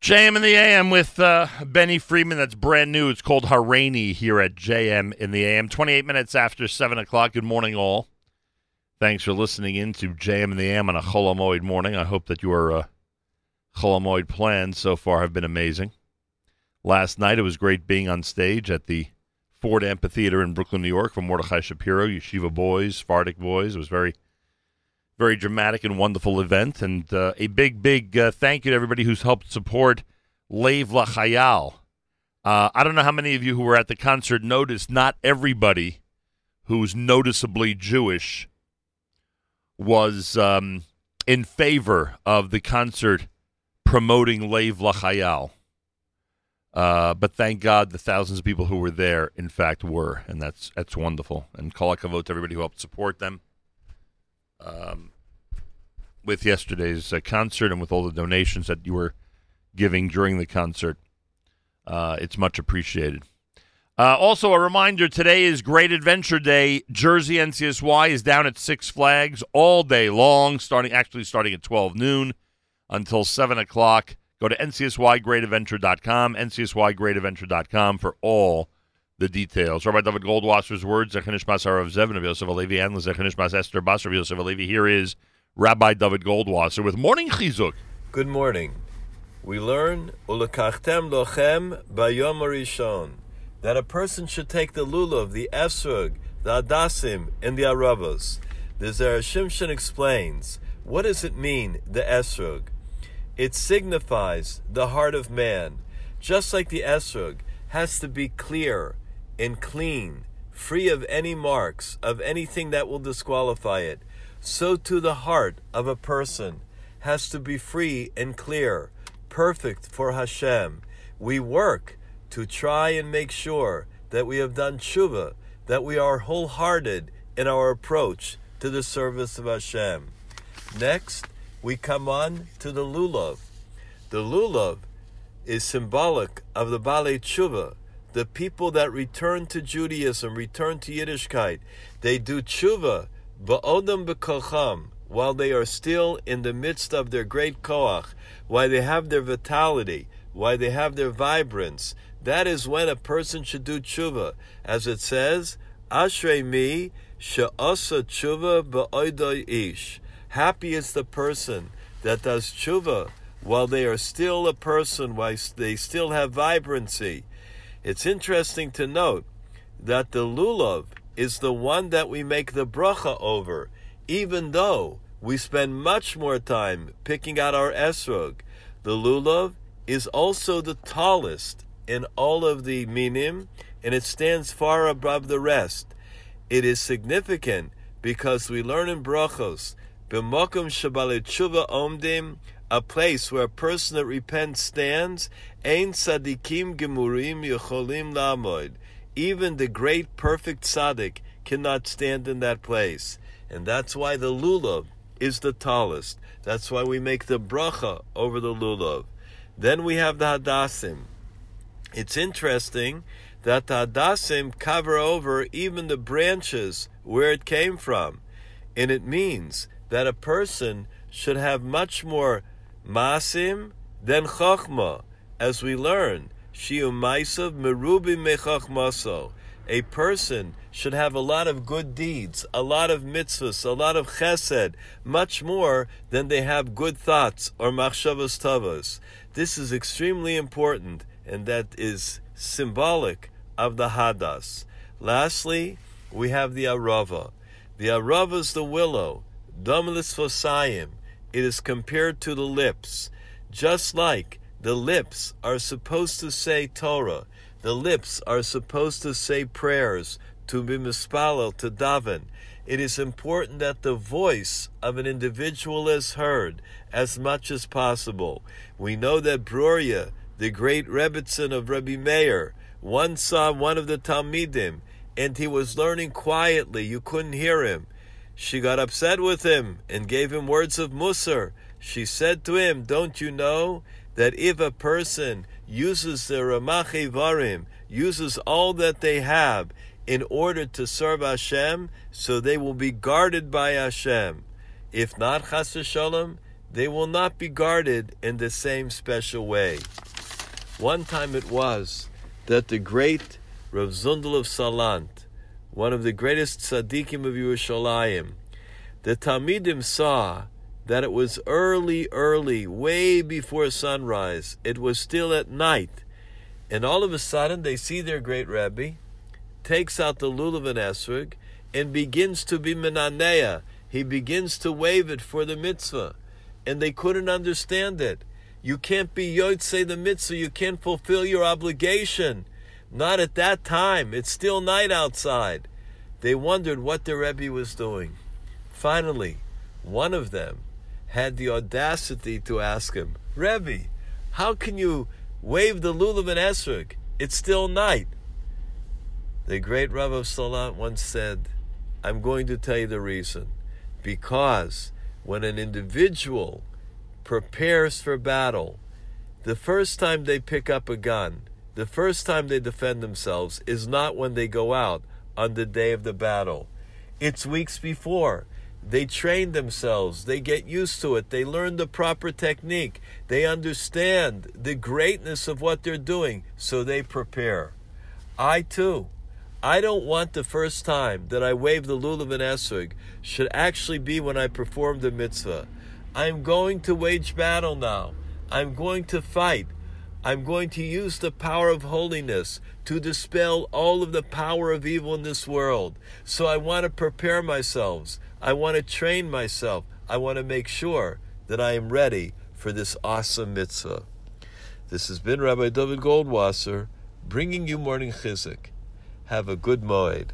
[SPEAKER 2] JM in the AM with uh, Benny Friedman. That's brand new. It's called Harani here at JM in the AM. 28 minutes after 7 o'clock. Good morning, all. Thanks for listening in to JM in the AM on a Chol HaMoed morning. I hope that your uh, Chol HaMoed plans so far have been amazing. Last night, it was great being on stage at the Ford Amphitheater in Brooklyn, New York for Mordechai Shapiro, Yeshiva Boys, Sephardic Boys. It was very very dramatic and wonderful event. And uh, a big, big uh, thank you to everybody who's helped support Lev Lachayal. Uh, I don't know how many of you who were at the concert noticed not everybody who's noticeably Jewish was um, in favor of the concert promoting Lev Lachayal. Uh, but thank God the thousands of people who were there, in fact, were, and that's that's wonderful. And kol hakavod to everybody who helped support them um, with yesterday's uh, concert and with all the donations that you were giving during the concert. Uh, it's much appreciated. Uh, also, a reminder today is Great Adventure Day. Jersey NCSY is down at Six Flags all day long, starting actually starting at 12 noon until 7 o'clock. Go to ncsygreatadventure.com, ncsygreatadventure.com for all the details. Rabbi Dovid Goldwasser's words, Zechanish Masar of Zevin of Yosef Alevi, and Zechanish Mas Esther Basar of Yosef Alevi. Here is Rabbi David Goldwasser with Morning Chizuk.
[SPEAKER 16] Good morning. We learn ulekachtem lochem bayom rishon that a person should take the lulav, the esrog, the adasim, and the aravos. The Zera Shimshon explains what does it mean, the esrog? It signifies the heart of man, just like the esrog has to be clear and clean, free of any marks, of anything that will disqualify it. So too the heart of a person has to be free and clear, perfect for Hashem. We work to try and make sure that we have done tshuva, that we are wholehearted in our approach to the service of Hashem. Next, we come on to the lulav. The lulav is symbolic of the Balei Tshuva, the people that return to Judaism, return to Yiddishkeit. They do tshuva, ba'odam b'kocham, while they are still in the midst of their great koach, while they have their vitality, while they have their vibrance. That is when a person should do tshuva. As it says, Ashrei mi she'asa tshuva ba'oidoi ish. Happy is the person that does tshuva while they are still a person, while they still have vibrancy. It's interesting to note that the lulav is the one that we make the bracha over, even though we spend much more time picking out our esrog. The lulav is also the tallest in all of the minim, and it stands far above the rest. It is significant because we learn in brachos, b'mokum shabalet tshuva omdim, a place where a person that repents stands, ein tzadikim gemurim yecholim lamoid. Even the great perfect tzaddik cannot stand in that place. And that's why the lulav is the tallest. That's why we make the bracha over the lulav. Then we have the hadassim. It's interesting that the hadassim cover over even the branches where it came from. And it means that a person should have much more masim than chachma. As we learn, shiu maisav merubi mechachmaso. A person should have a lot of good deeds, a lot of mitzvahs, a lot of chesed, much more than they have good thoughts or machshavas tavas. This is extremely important, and that is symbolic of the hadas. Lastly, we have the arava. The arava is the willow, domilis fosayim. It is compared to the lips, just like the lips are supposed to say Torah. The lips are supposed to say prayers, to be mispalel, to daven. It is important that the voice of an individual is heard as much as possible. We know that Bruria, the great Rebbitzin of Rabbi Meir, once saw one of the Talmidim, and he was learning quietly. You couldn't hear him. She got upset with him and gave him words of musar. She said to him, Don't you know that if a person uses the Ramache Varim, uses all that they have in order to serve Hashem, so they will be guarded by Hashem. If not, Chas Shalom, they will not be guarded in the same special way. One time it was that the great Rav Zundel of Salant, one of the greatest tzaddikim of Yerushalayim, the Talmidim saw that it was early, early, way before sunrise. It was still at night. And all of a sudden, they see their great Rebbe, takes out the lulav and esrog, and begins to be menanea. He begins to wave it for the mitzvah. And they couldn't understand it. You can't be yotzei the mitzvah. You can't fulfill your obligation. Not at that time. It's still night outside. They wondered what the Rebbe was doing. Finally, one of them had the audacity to ask him, Rebbe, how can you wave the lulav and esrog? It's still night. The great Rav of Salant once said, I'm going to tell you the reason. Because when an individual prepares for battle, the first time they pick up a gun, the first time they defend themselves is not when they go out on the day of the battle. It's weeks before. They train themselves, they get used to it, they learn the proper technique, they understand the greatness of what they're doing, so they prepare. I too. I don't want the first time that I wave the lulav and esrog should actually be when I perform the mitzvah. I'm going to wage battle now. I'm going to fight. I'm going to use the power of holiness to dispel all of the power of evil in this world. So I want to prepare myself. I want to train myself. I want to make sure that I am ready for this awesome mitzvah. This has been Rabbi Dovid Goldwasser bringing you morning chizuk. Have a good moed.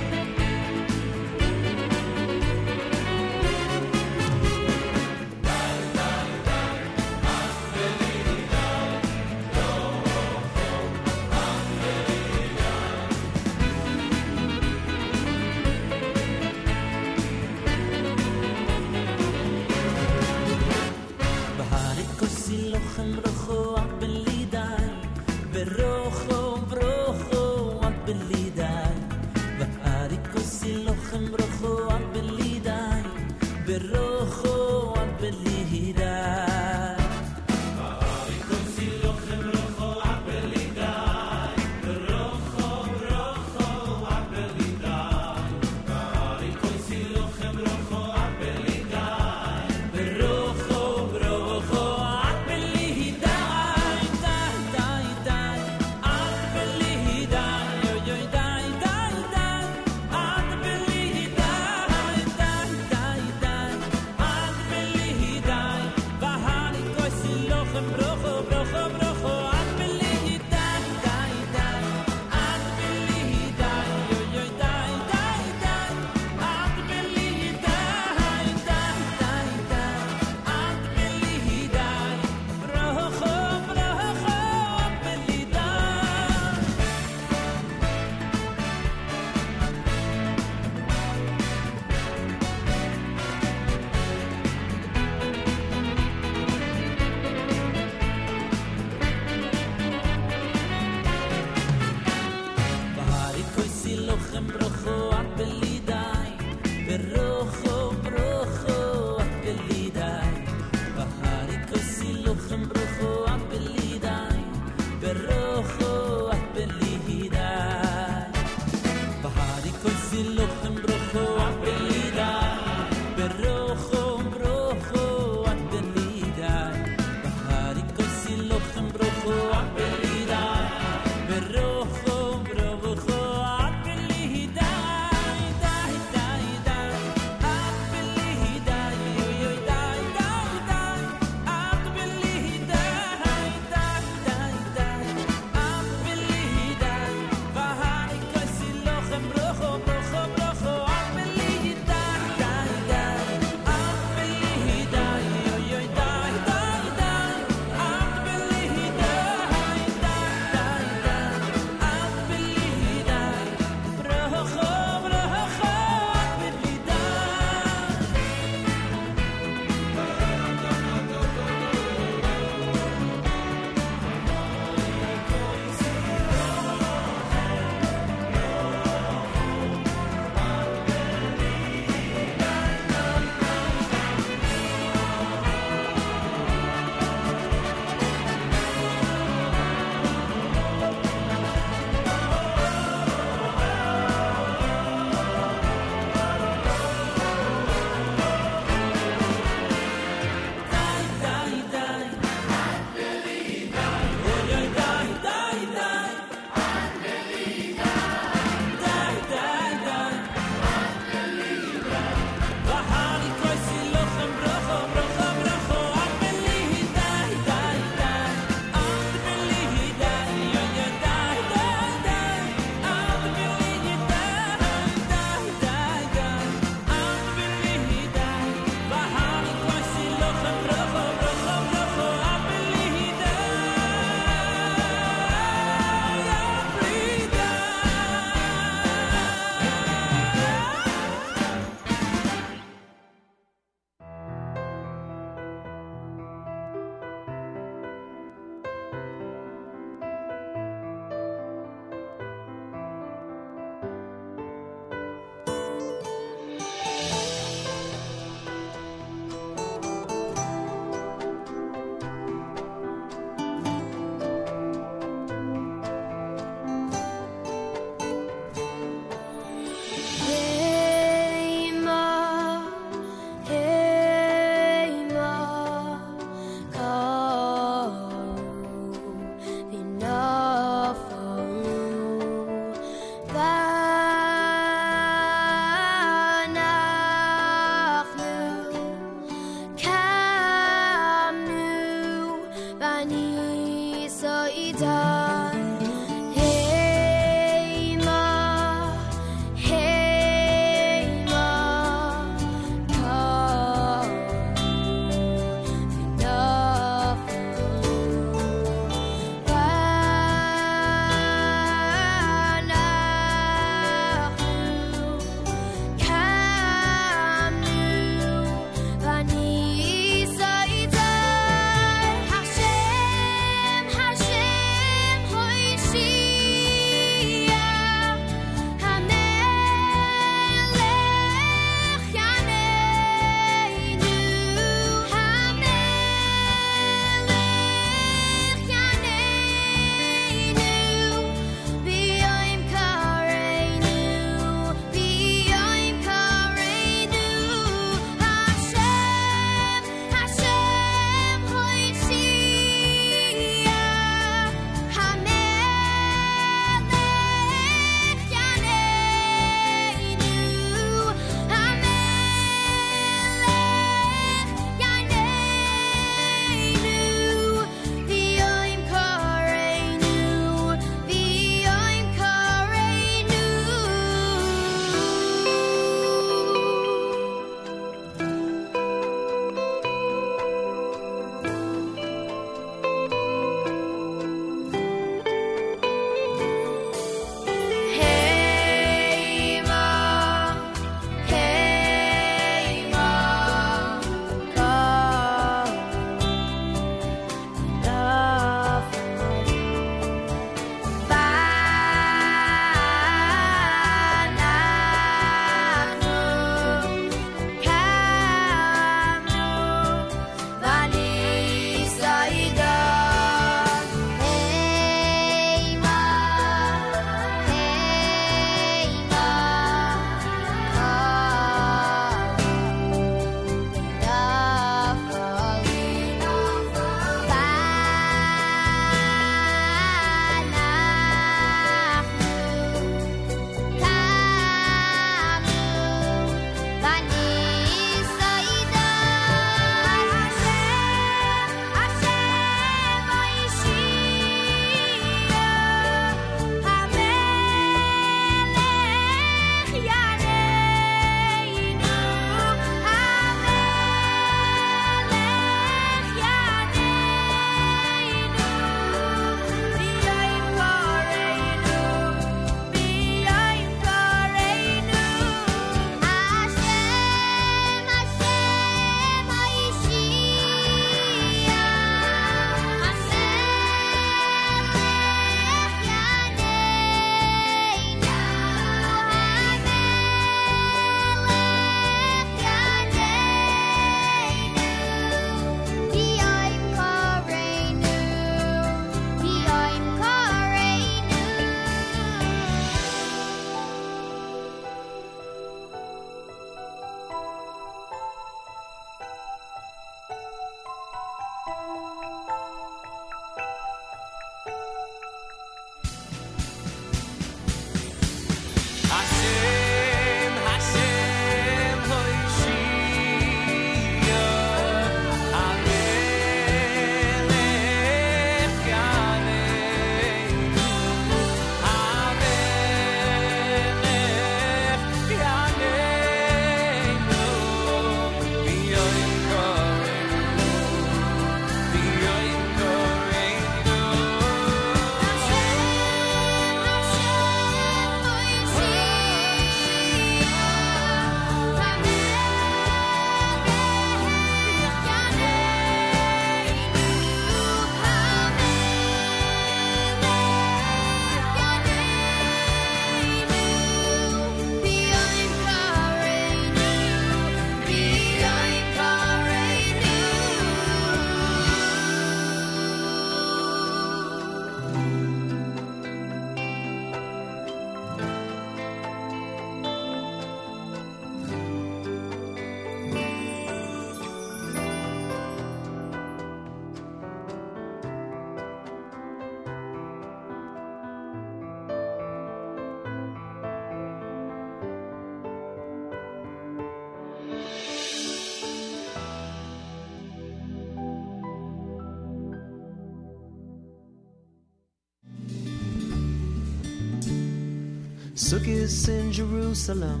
[SPEAKER 9] Sukkahs in Jerusalem,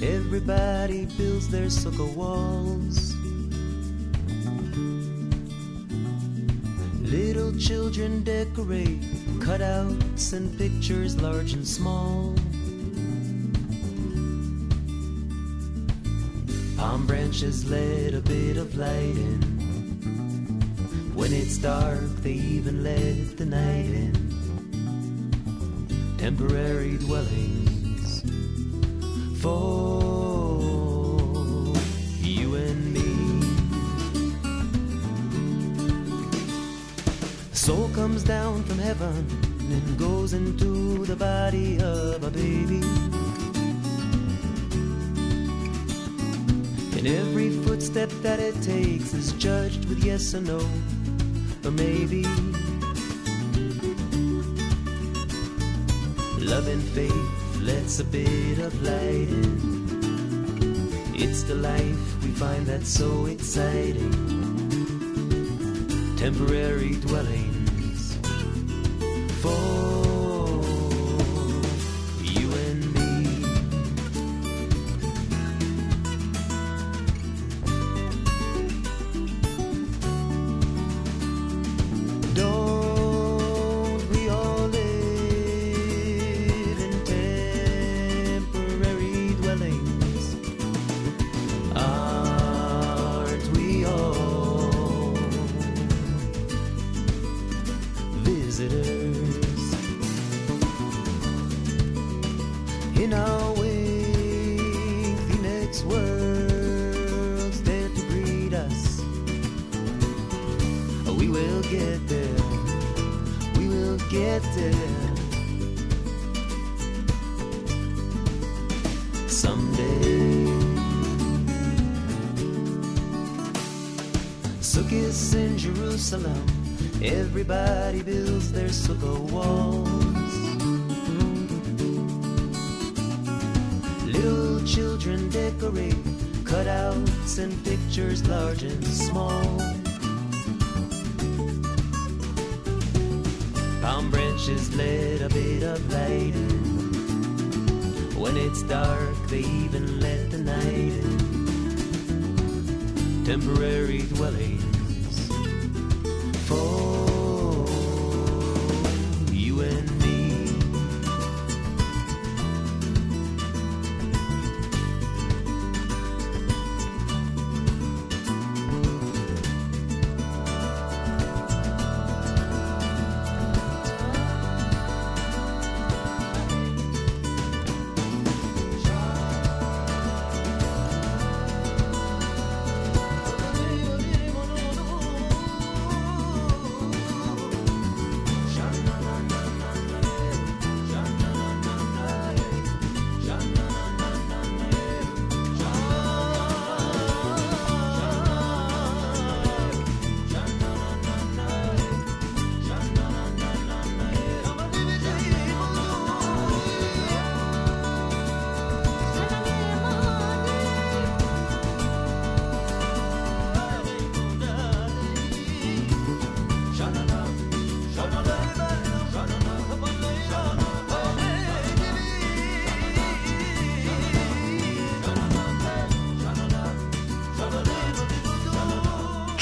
[SPEAKER 9] everybody builds their sukkah walls. Little children decorate cutouts and pictures large and small. Palm branches let a bit of light in. When it's dark, they even let the night in. Temporary dwellings footstep that it takes is judged with yes or no, or maybe. Love and faith lets a bit of light in. It's the life we find that's so exciting. Temporary dwellings large and small. Palm branches let a bit of light in. When it's dark, they even let the night in. Temporary dwellings for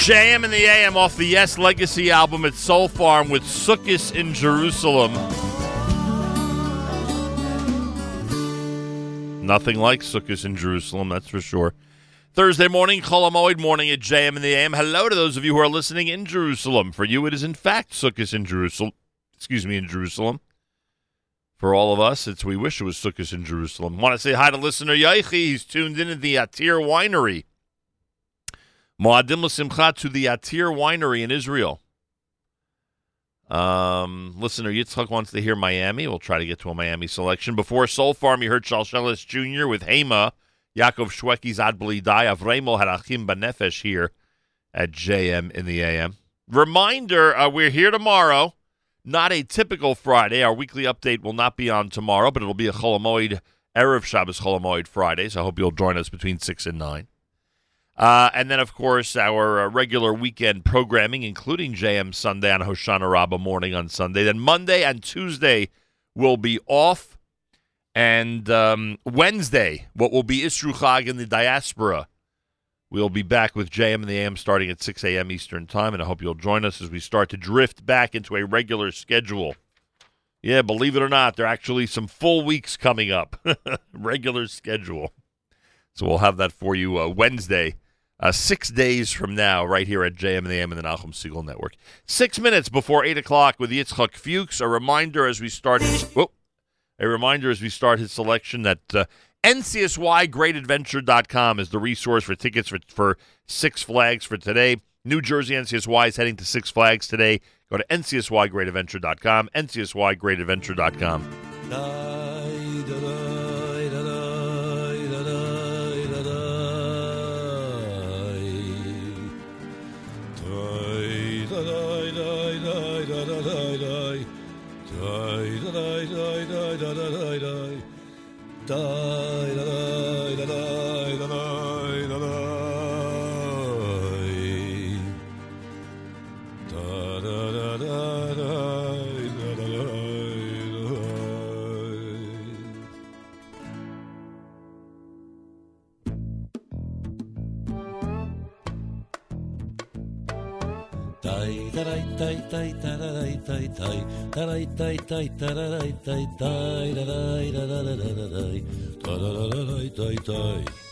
[SPEAKER 2] JM in the AM off the Yes Legacy album at Soul Farm with Sukkis in Jerusalem. Nothing like Sukkis in Jerusalem, that's for sure. Thursday morning, Chol HaMoed morning at JM in the AM. Hello to those of you who are listening in Jerusalem. For you, it is in fact Sukkot in Jerusalem. Excuse me, in Jerusalem. For all of us, it's we wish it was Sukkot in Jerusalem. Want to say hi to listener Yaichi. He's tuned in at the Atir Winery. Moadim L'Simcha to the Atir Winery in Israel. Um, listener Yitzchak wants to hear Miami. We'll try to get to a Miami selection. Before Soul Farm, you heard Shalshelis Jr. with Hema. Yaakov Shwekey's Ad Blidai. Avremel had Achim here at JM in the AM. Reminder, uh, we're here tomorrow. Not a typical Friday. Our weekly update will not be on tomorrow, but it'll be a Chol HaMoed, Erev Shabbos Chol HaMoed Friday. So I hope you'll join us between 6 and 9. Uh, and then, of course, our uh, regular weekend programming, including JM Sunday on Hoshana Rabbah morning on Sunday. Then Monday and Tuesday will be off. And um, Wednesday, what will be Isru Chag in the diaspora. We'll be back with JM in the AM starting at 6 a.m. Eastern Time, and I hope you'll join us as we start to drift back into a regular schedule. Yeah, believe it or not, there are actually some full weeks coming up. regular schedule. So we'll have that for you uh, Wednesday, uh, six days from now, right here at JM in the AM and the Nachum Segal Network. Six minutes before 8 o'clock with Yitzchak Fuchs. A reminder as we start. A reminder as we start his selection that uh, NCSYGreatAdventure.com is the resource for tickets for, for Six Flags for today. New Jersey NCSY is heading to Six Flags today. Go to NCSYGreatAdventure.com, NCSYGreatAdventure.com.
[SPEAKER 3] ता たいたらいたいイタたらイタイタたいらイいラららららイタラららららいたいたい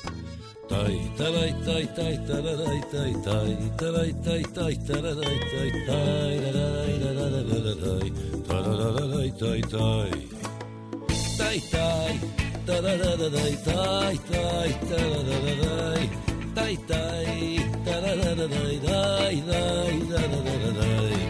[SPEAKER 3] たいたイタイタイタたらイタイタイタたらいたいたいたららいたいたいらイいらららららいタららららいタいタいタいタいタららららいタいタいタららららいタいタいタラララライライライラララライ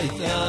[SPEAKER 3] right. Uh,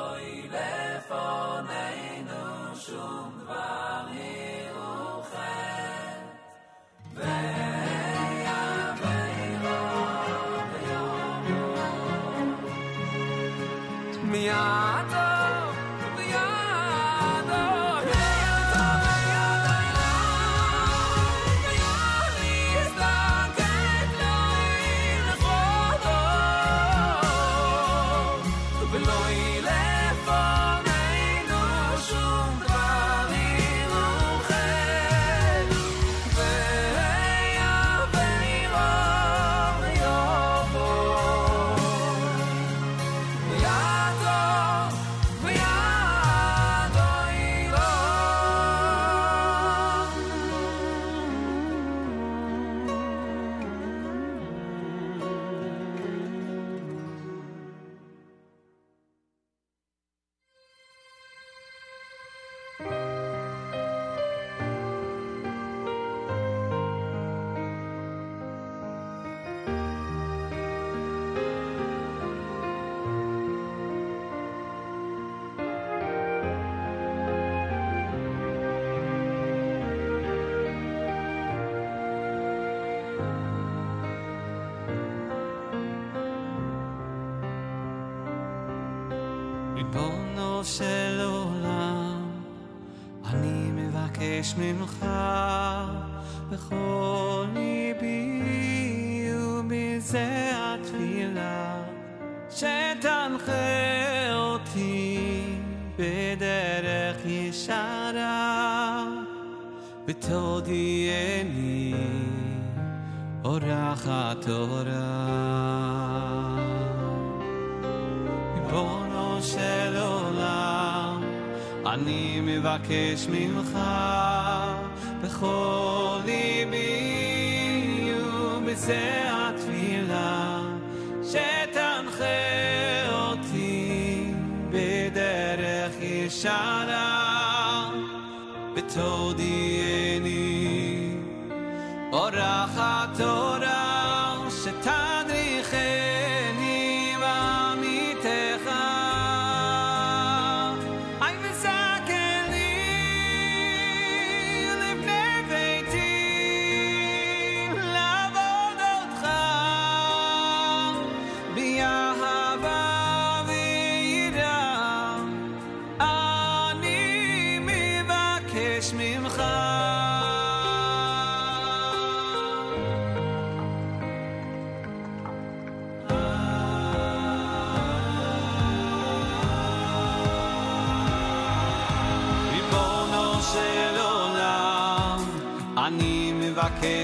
[SPEAKER 3] tôi kiss me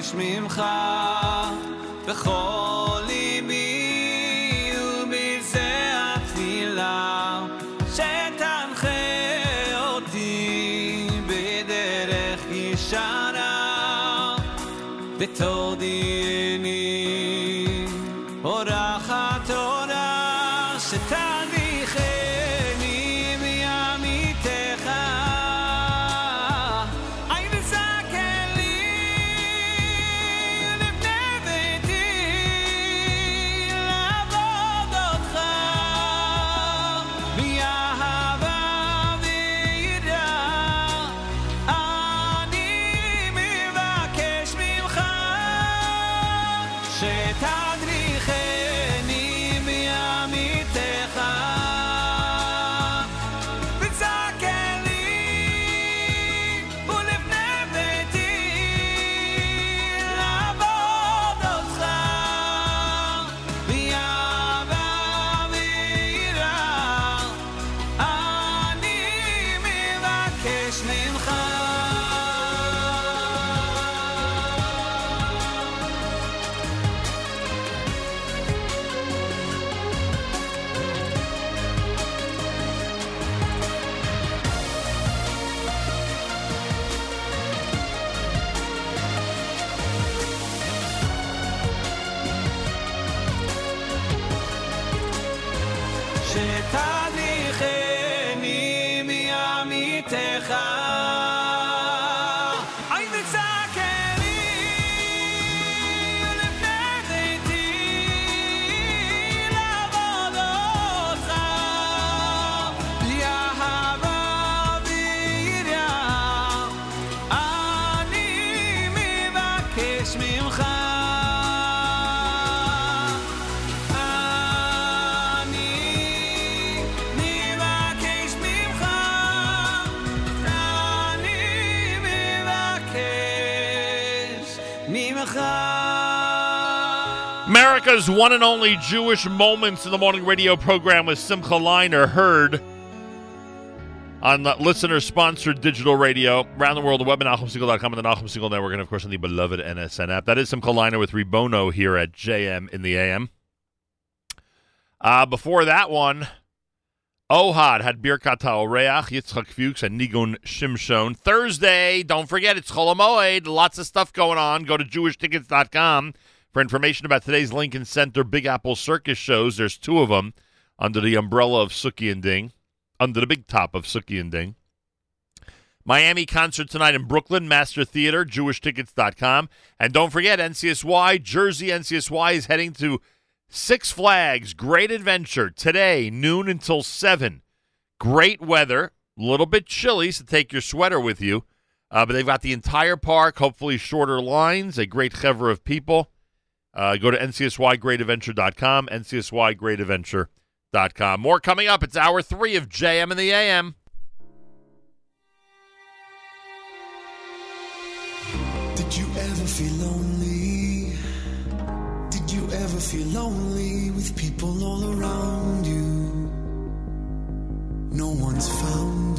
[SPEAKER 3] מבקש ממך בכל
[SPEAKER 2] One and only Jewish Moments in the Morning radio program with Simcha Leiner heard on listener-sponsored digital radio around the world, the web at NachumSegal.com and the Nachum Segal Network, and of course on the beloved NSN app. That is Simcha Leiner with Ribono here at JM in the AM. Uh, before that one, Ohad had Birkat HaOreach, Yitzchak Fuchs, and Nigun Shimshon. Thursday, don't forget, it's Chol. Lots of stuff going on. Go to jewishtickets.com for information about today's Lincoln Center Big Apple Circus shows. There's two of them under the umbrella of Suki and Ding, under the big top of Suki and Ding. Miami concert tonight in Brooklyn, Master Theater, jewishtickets.com. And don't forget, NCSY, Jersey NCSY is heading to Six Flags Great Adventure today, noon until 7. Great weather, a little bit chilly, so take your sweater with you. Uh, but they've got the entire park, hopefully shorter lines, a great chevra of people. Uh, go to ncsygreatadventure.com, ncsygreatadventure.com. More coming up. It's hour three of JM in the AM.
[SPEAKER 14] Did you ever feel lonely? Did you ever feel lonely with people all around you? No one's found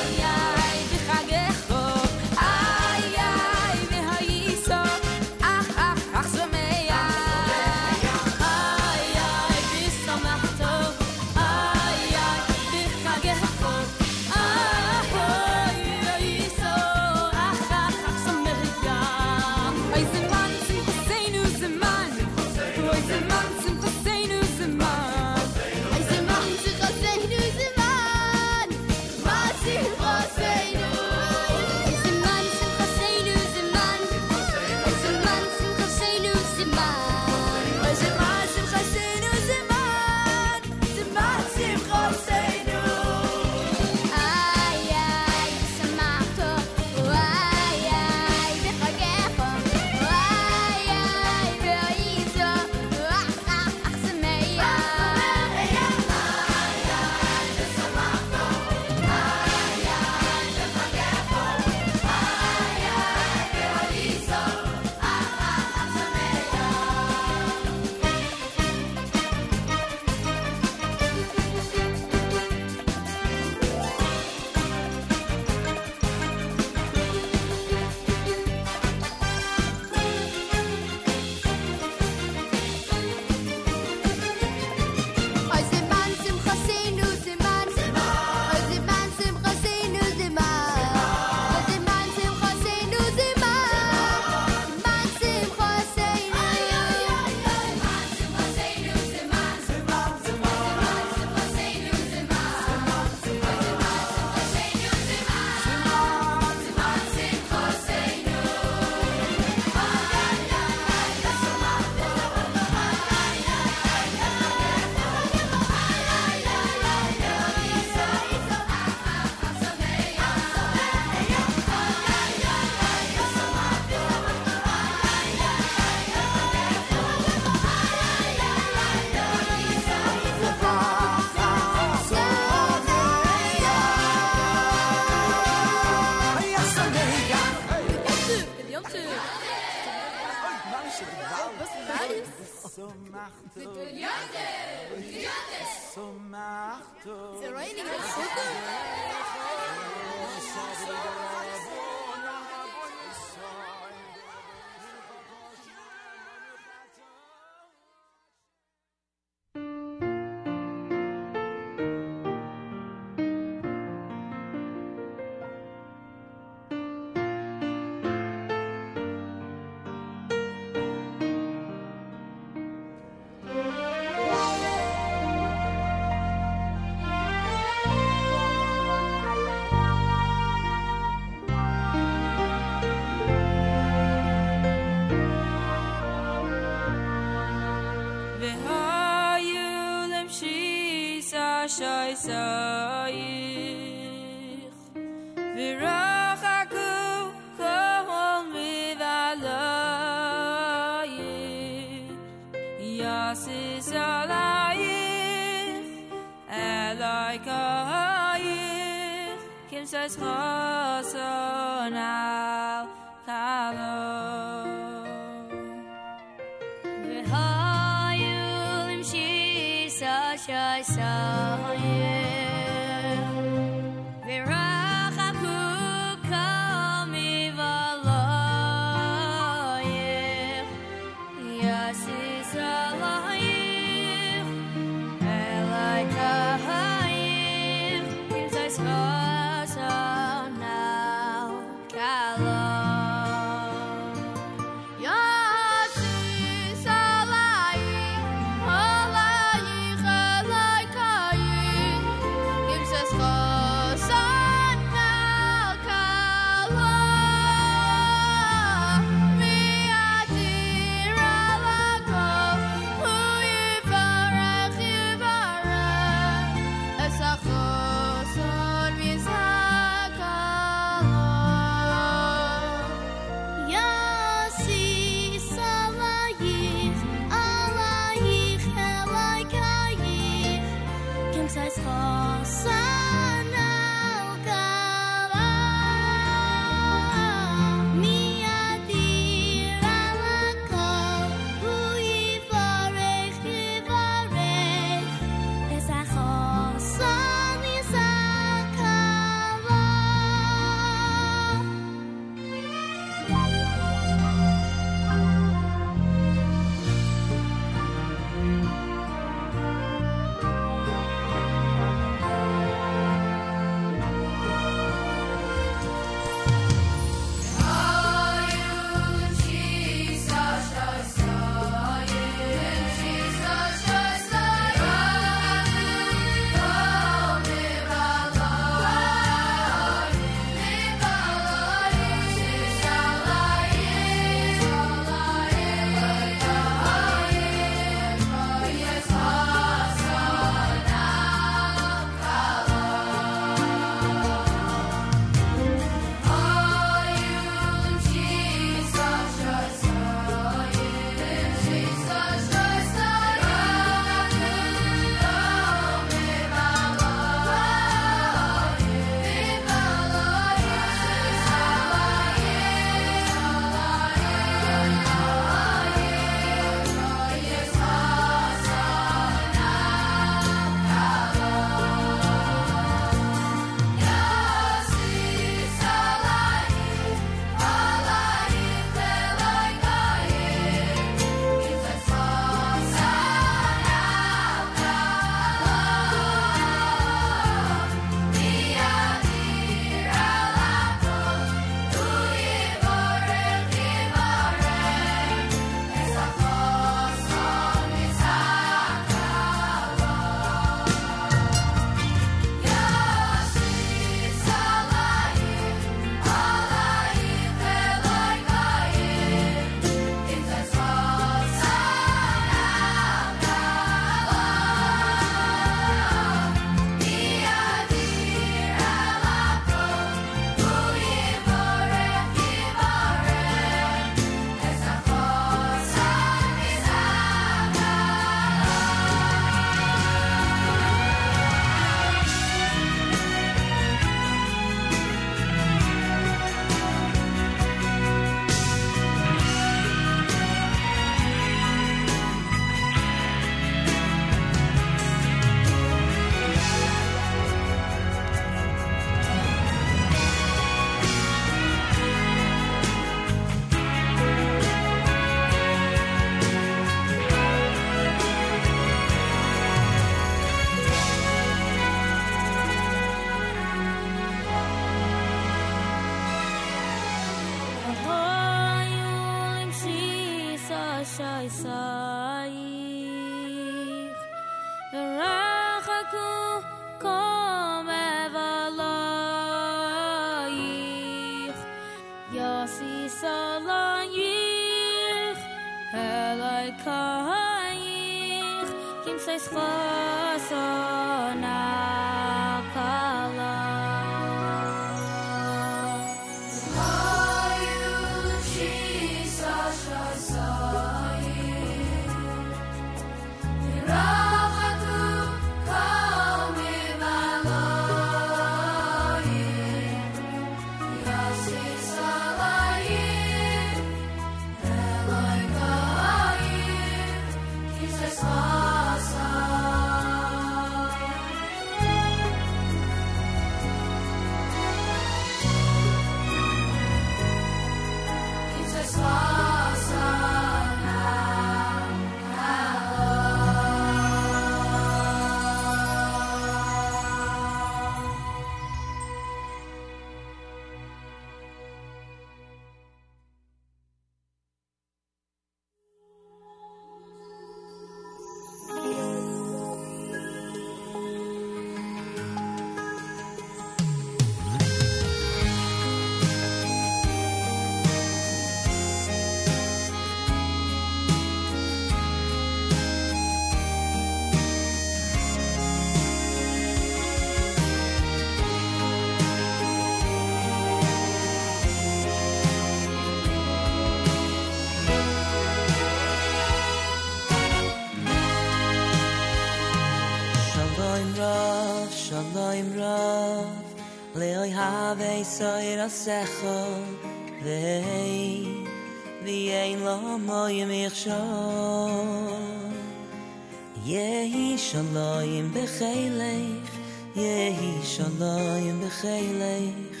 [SPEAKER 5] leich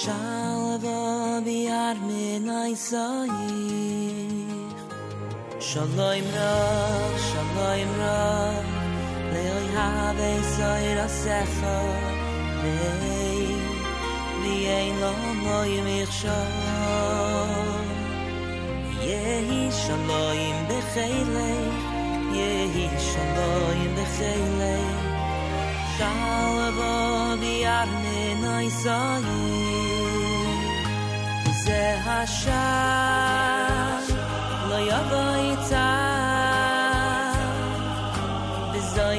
[SPEAKER 5] Shalva bi ar me nay sai shalaim ra
[SPEAKER 8] shalom ra Leoi have ha ra me li ein lo mo y mi sha ye hi Yehi be khay le be shall be arne ze ha lo
[SPEAKER 15] yavoy tsa
[SPEAKER 8] bizoy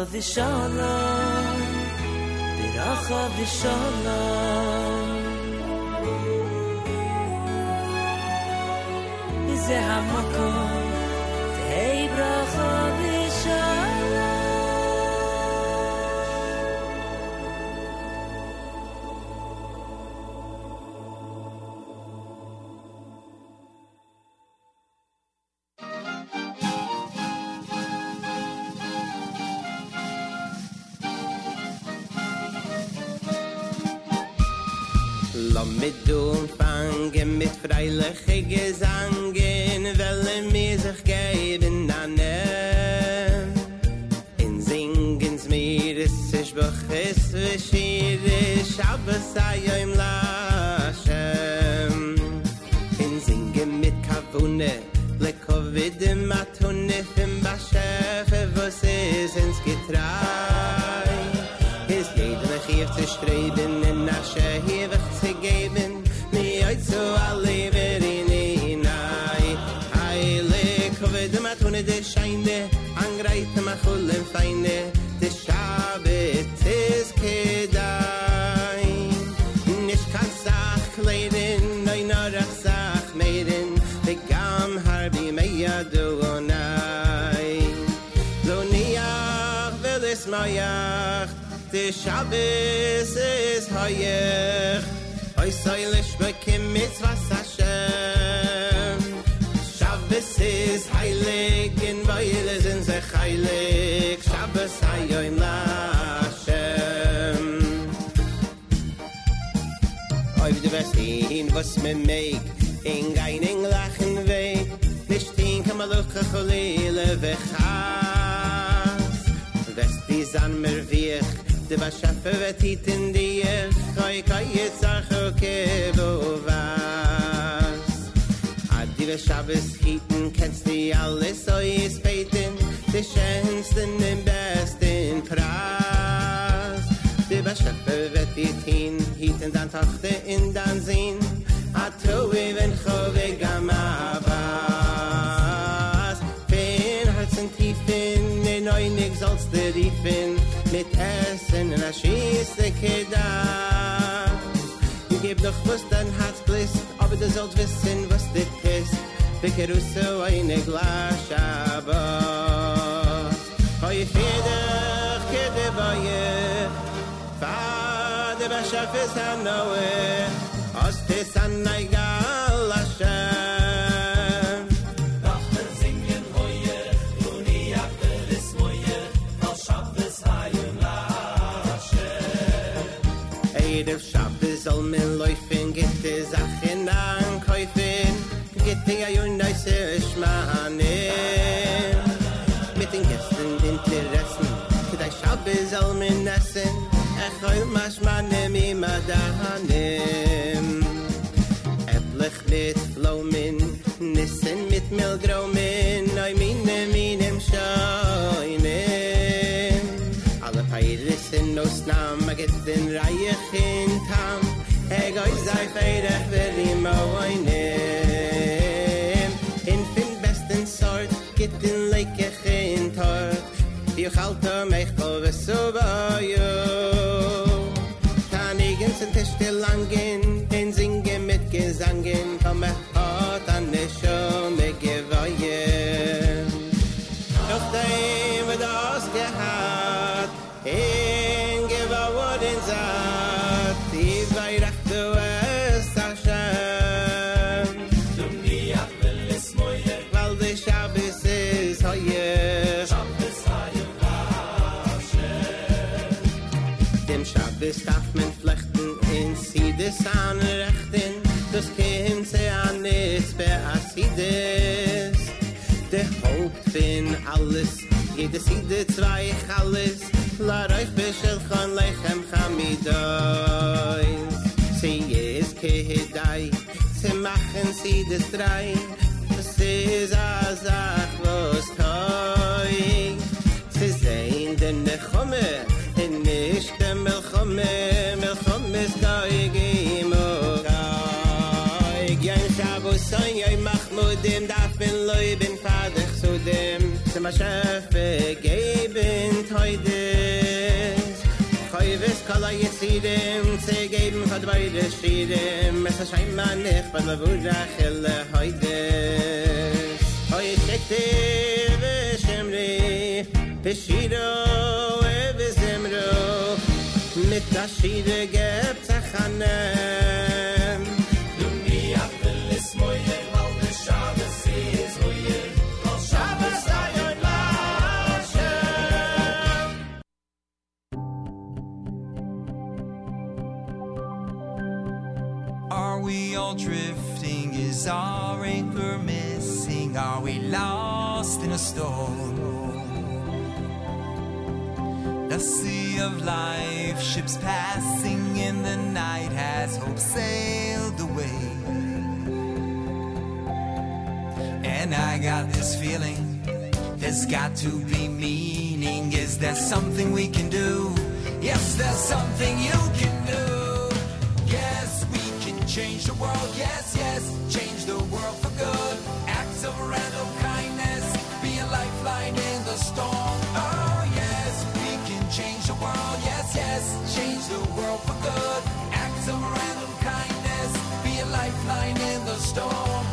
[SPEAKER 8] ברחבי שלום, ברחבי שלום. זה המקום
[SPEAKER 17] ich gesangen, weil mir sich geben an er. In singens mir ist ich bechis, wie schier ich, aber sei im es mayach de shabbes es hayach. Ay sei lesh bekem mit was hashem. Shabbes es heilig in weil es in ze heilig shabbes hayoy nashem ay wie de wirst in was me meik in geining lachen weg nicht in kamalach khalile weg Die san mer viech De was schaffe vet hit in die koi jetzt ach okay wo was Ad die we Shabbos hieten Kennst die alles so is beten De schönsten im besten Preis De was schaffe vet hit hin Hieten dann Tochter in dann sehen Ad tu even chove gamavas nit essen in a schiese keda. Du gib doch was dein herz blis aber du sollst wissen was dit is bicker us so eine glasch aber hoy fide kede baie fade ba schafes hanoe
[SPEAKER 18] aus
[SPEAKER 17] de sanne soll mir laufen geht die Sachen an kaufen geht die ein und ein sehr schmahnen mit den Gästen den Interessen geht ein Schaub soll mir nassen. Ich heul mal schmahnen mir mal da nehmen ich lech nicht nissen mit mir halt mich kove so des an rechten des se an es be asides de hoopt bin alles jede sinde zwei alles la reich bisel khan lechem khamidoy sie is ke hedai sie machen sie des drei das is azach was toy sie zein de khome in nicht dem khome khome stoy schef geben heute Koyves kala yitsidem ze geben hat beide shidem es scheint man nicht bei der wurde helle heute. Hoy tekte ve shimri pishido ve zemro mit da
[SPEAKER 19] shide we all drifting? Is our anchor missing? Are we lost in a storm? The sea of life, ships passing in the night, has hope sailed away. And I got this feeling there's got to be meaning. Is there something we can do? Yes, there's something you can do. Change the world. Yes, yes, change the world for good. Acts of random kindness, be a lifeline in the storm. Oh, yes, we can change the world. Yes, yes, change the world for good. Acts of random kindness, be a lifeline in the storm.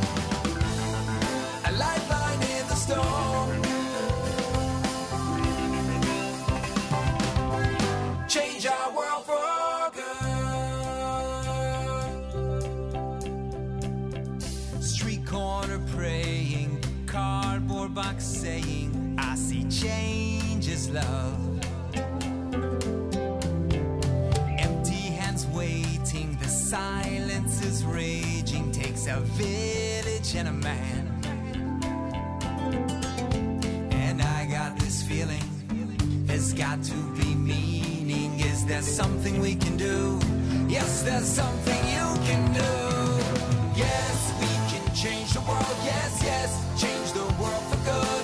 [SPEAKER 19] Love. Empty hands waiting, the silence is raging. Takes a village and a man. And I got this feeling there's got to be meaning. Is there something we can do? Yes, there's something you can do. Yes, we can change the world. Yes, yes, change the world for good.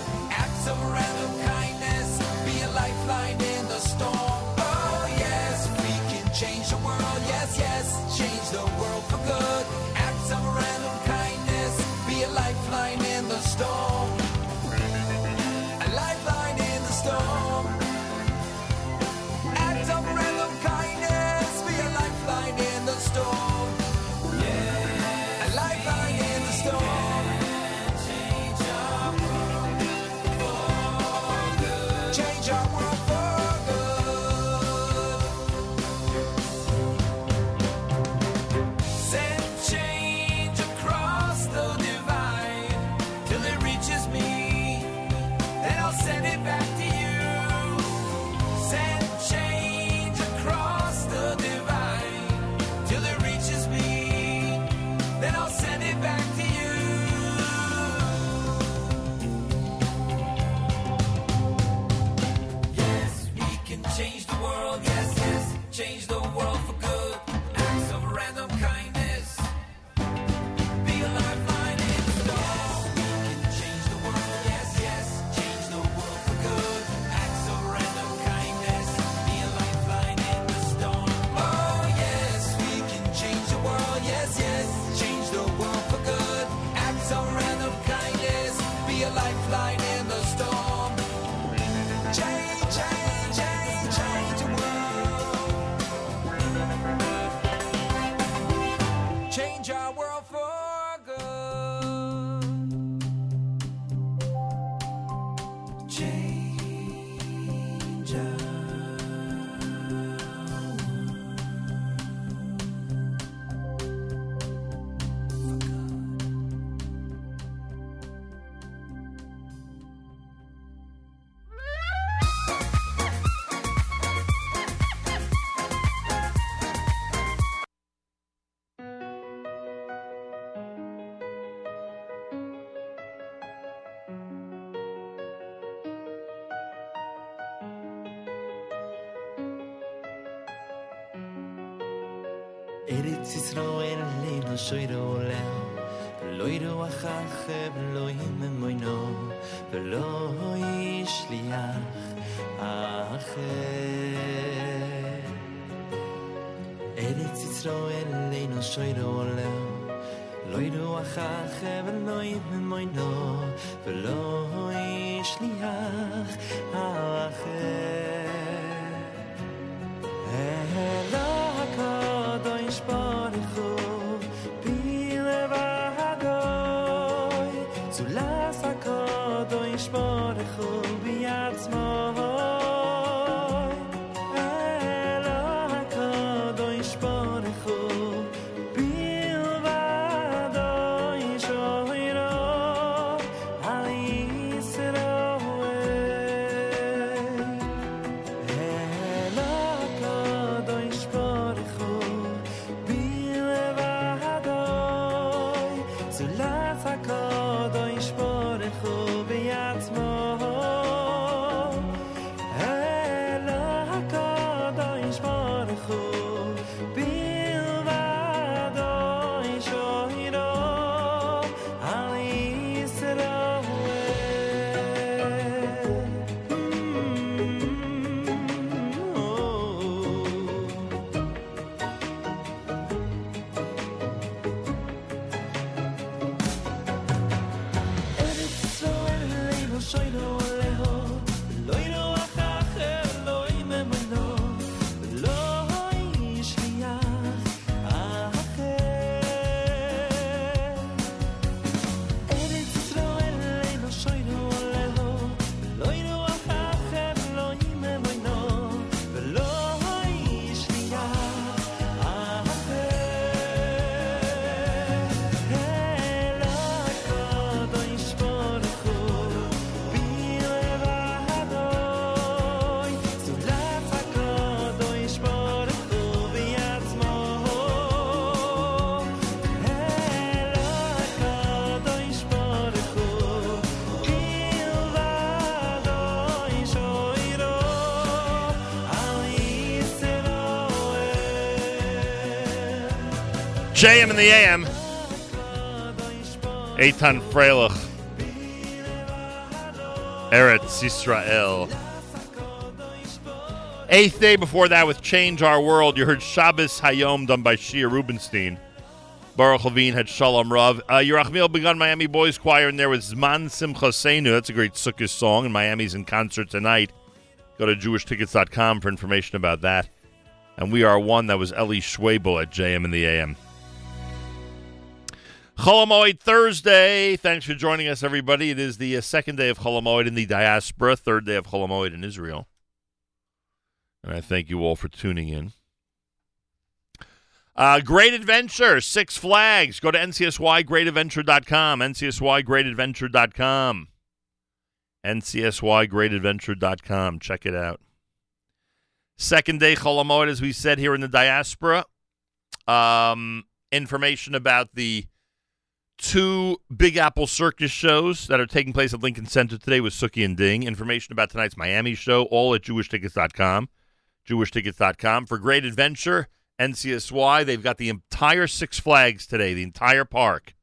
[SPEAKER 19] the
[SPEAKER 3] street away.
[SPEAKER 2] JM in the AM. Eitan Freilich. Eretz Yisrael. Eighth day before that with Change Our World. You heard Shabbos Hayom done by Shia Rubenstein. Baruch Levine had Shalom Rav. Uh, Yerachmiel begun Miami Boys Choir in there with Zman Simcha Seinu. That's a great Sukkot song, and Miami's in concert tonight. Go to jewishtickets.com for information about that. And we are one that was Eli Schwebel at JM in the AM. Chol HaMoed Thursday. Thanks for joining us, everybody. It is the uh, second day of Chol HaMoed in the diaspora, third day of Chol HaMoed in Israel. And I thank you all for tuning in. Uh, Great Adventure, Six Flags. Go to ncsygreatadventure.com, ncsygreatadventure.com, ncsygreatadventure.com. Check it out. Second day Chol HaMoed, as we said here in the diaspora. Um, information about the two Big Apple Circus shows that are taking place at Lincoln Center today with Suki and Ding. Information about tonight's Miami show, all at jewishtickets.com. Jewishtickets.com. For Great Adventure, NCSY, they've got the entire Six Flags today, the entire park,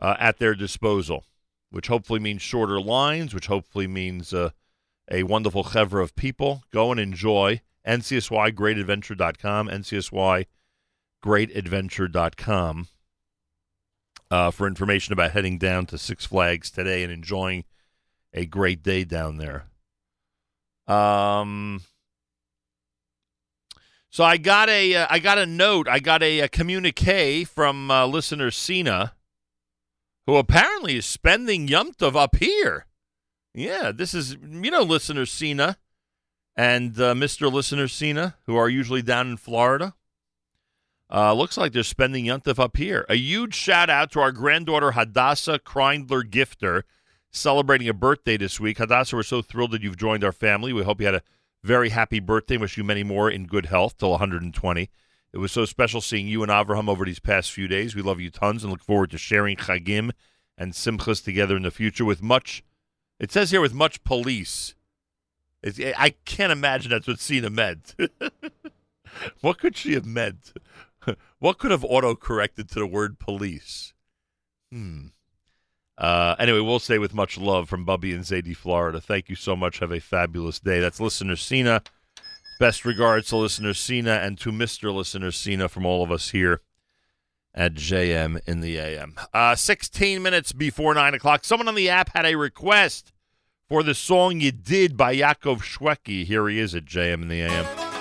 [SPEAKER 2] uh, at their disposal, which hopefully means shorter lines, which hopefully means uh, a wonderful chevra of people. Go and enjoy. NCSY, greatadventure.com, NCSY, greatadventure.com uh, for information about heading down to Six Flags today and enjoying a great day down there. Um, so I got a uh, I got a note, I got a, a communique from uh, listener Cena, who apparently is spending Yom Tov up here. Yeah, this is you know listener Cena and uh, Mr. Listener Cena, who are usually down in Florida. Uh, looks like they're spending Yontif up here. A huge shout out to our granddaughter Hadassah Kreindler Gifter, celebrating a birthday this week. Hadassah, we're so thrilled that you've joined our family. We hope you had a very happy birthday. Wish you many more in good health till 120. It was so special seeing you and Avraham over these past few days. We love you tons and look forward to sharing Chagim and Simchas together in the future with much, it says here, with much police. It's, I can't imagine that's what Cena meant. what could she have meant?
[SPEAKER 8] what could have auto-corrected to the word police? Hmm. Uh, anyway, we'll say with much love from Bubby and Zadie, Florida. Thank you so much. Have a fabulous day. That's listener Cena. Best regards to listener Cena and to Mr. Listener Cena from all of us here at JM in the AM. Uh, 16 minutes before 9 o'clock, someone on the app had a request for the song You Did by Yakov Shwekey. Here he is at JM in the AM.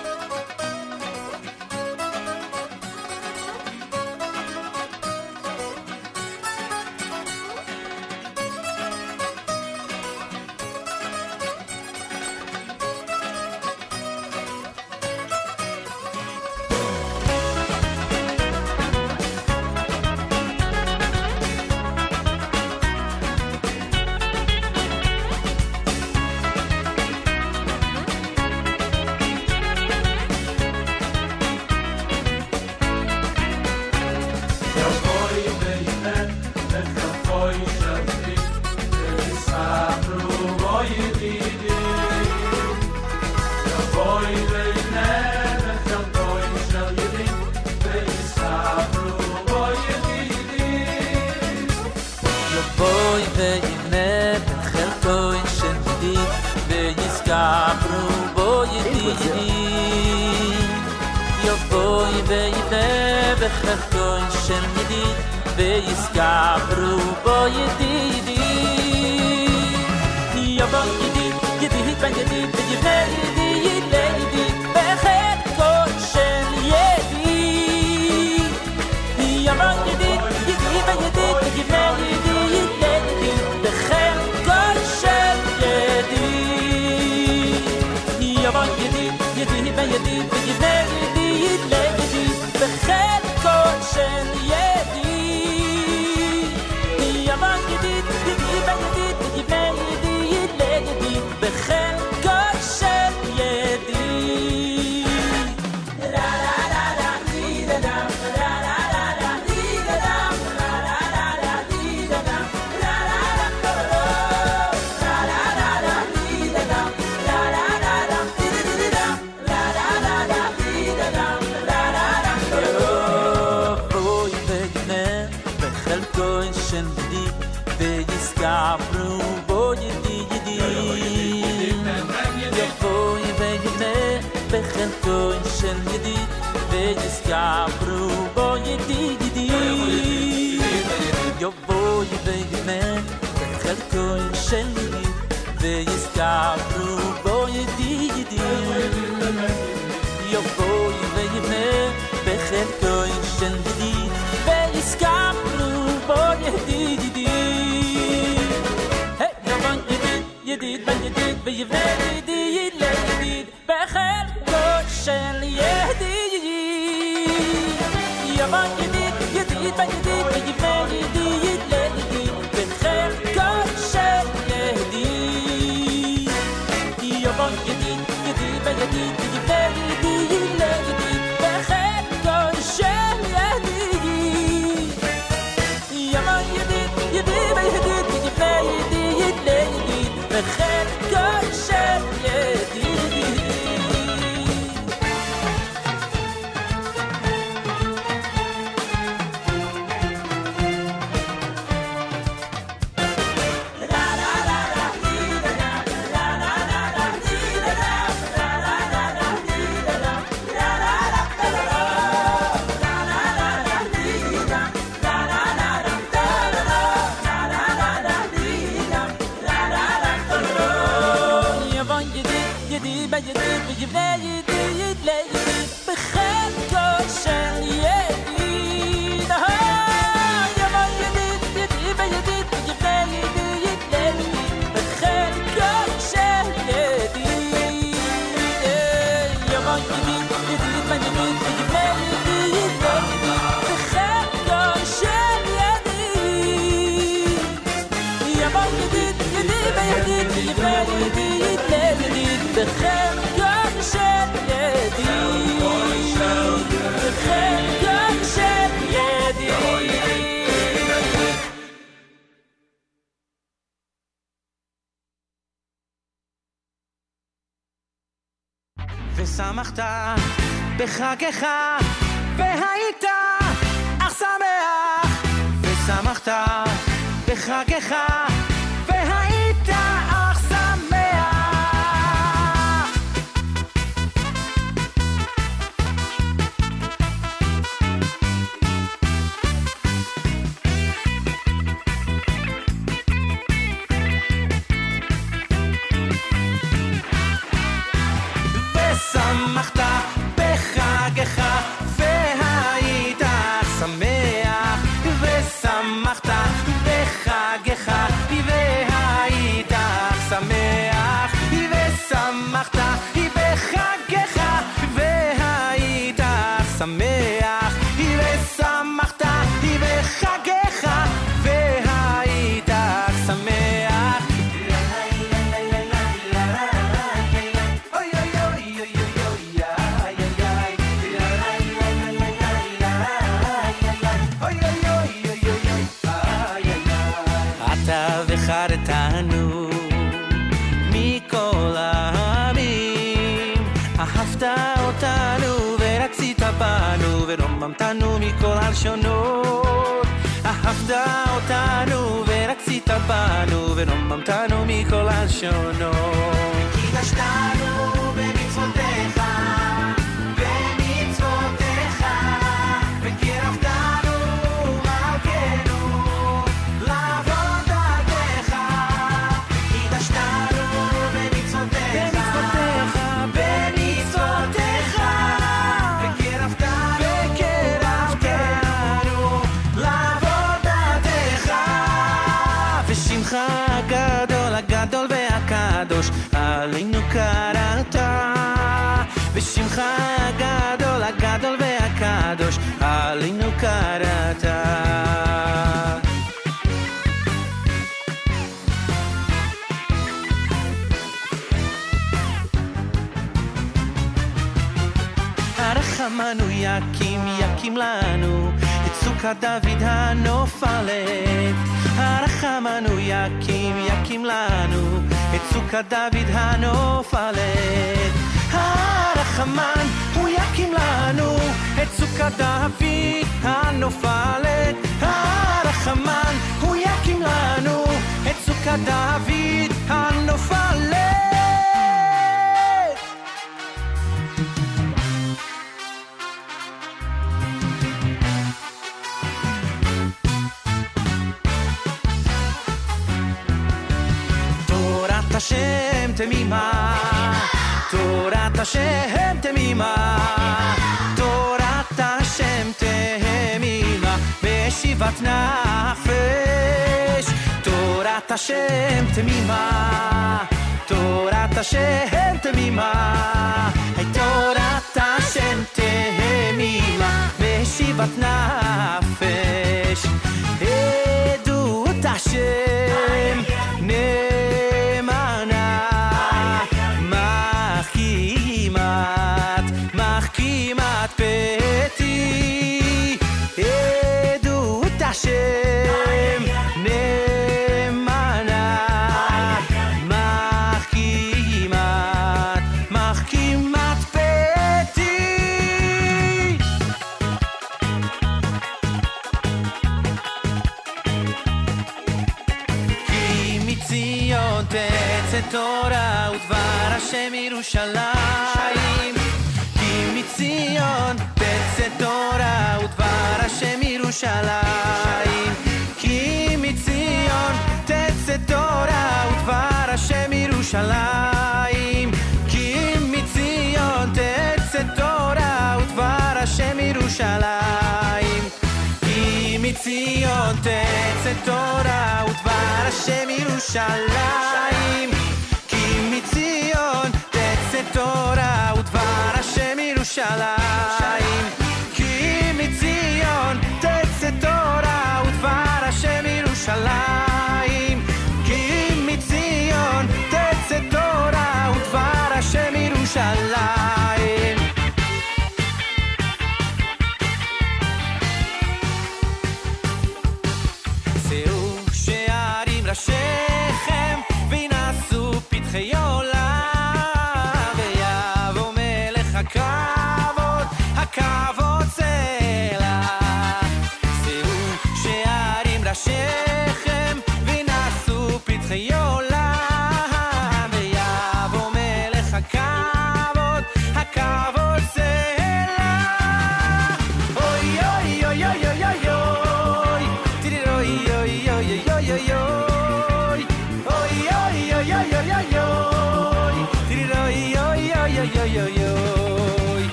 [SPEAKER 9] quejar.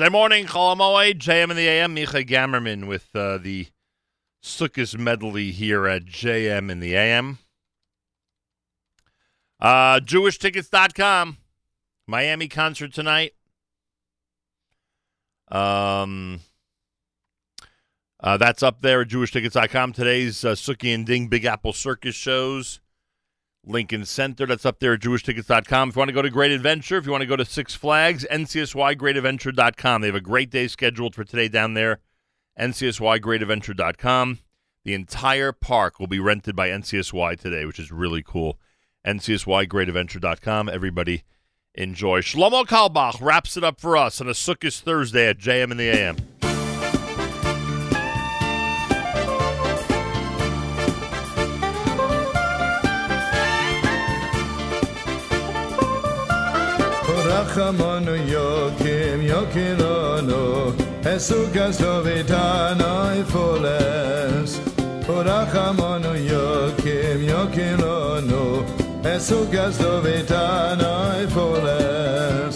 [SPEAKER 2] Thursday morning, Chol Hamoed, JM in the AM, Micha Gammerman with uh, the Sukkot medley here at JM in the AM. Uh, JewishTickets.com, Miami concert tonight. Um, uh, that's up there at JewishTickets.com. Today's uh, and Ding Big Apple Circus shows. Lincoln Center. That's up there at jewishtickets.com. If you want to go to Great Adventure, if you want to go to Six Flags, ncsygreatadventure.com. They have a great day scheduled for today down there. ncsygreatadventure.com. The entire park will be rented by NCSY today, which is really cool. ncsygreatadventure.com. Everybody enjoy. Shlomo Carlebach wraps it up for us on a Sukkot Thursday at JM in the AM.
[SPEAKER 20] רחמנו יוקים יוקילונו esukas lovitana ifoles Urachamono yokim yokilono esukas lovitana ifoles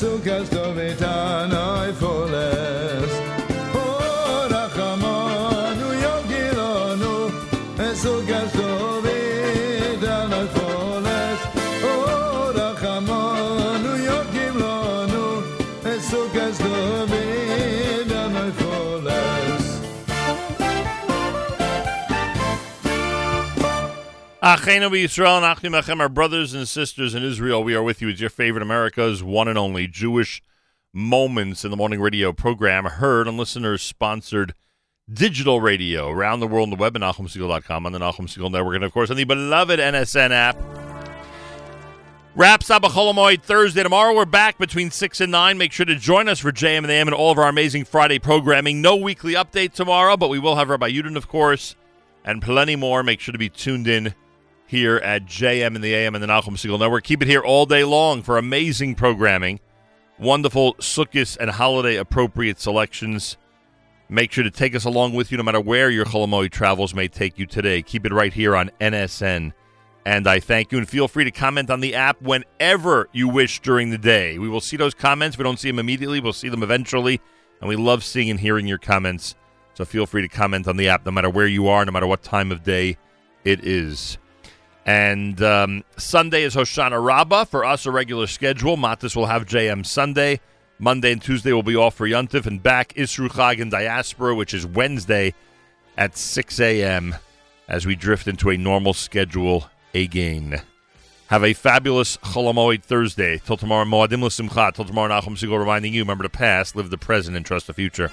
[SPEAKER 20] sukas dovetana i folet.
[SPEAKER 2] Achenu Yisrael and Achim Achem, our brothers and sisters in Israel, we are with you with your favorite America's one and only Jewish Moments in the Morning Radio program, heard on listeners sponsored digital radio around the world on the web at NachumSegal.com, on the Segal Network, and of course on the beloved NSN app. Wraps up a Chol HaMoed Thursday. Tomorrow we're back between 6 and 9. Make sure to join us for JM in the AM and all of our amazing Friday programming. No weekly update tomorrow, but we will have Rabbi Yudin, of course, and plenty more. Make sure to be tuned in here at JM in the AM and the Nachum Segal Network. Keep it here all day long for amazing programming, wonderful Sukkot and holiday appropriate selections. Make sure to take us along with you no matter where your Chol HaMoed travels may take you today. Keep it right here on NSN. And I thank you, and feel free to comment on the app whenever you wish during the day. We will see those comments. We don't see them immediately, we'll see them eventually. And we love seeing and hearing your comments. So feel free to comment on the app no matter where you are, no matter what time of day it is. And um, Sunday is Hoshana Rabbah. For us, a regular schedule. Matis will have JM Sunday. Monday and Tuesday will be off for Yuntif. And back Isru Chag and Diaspora, which is Wednesday at 6 a.m. as we drift into a normal schedule again. Have a fabulous Chol HaMoed Thursday. Till tomorrow, Moadim L'Simcha. Till tomorrow, Nachum Segal reminding you, remember the past, live the present, and trust the future.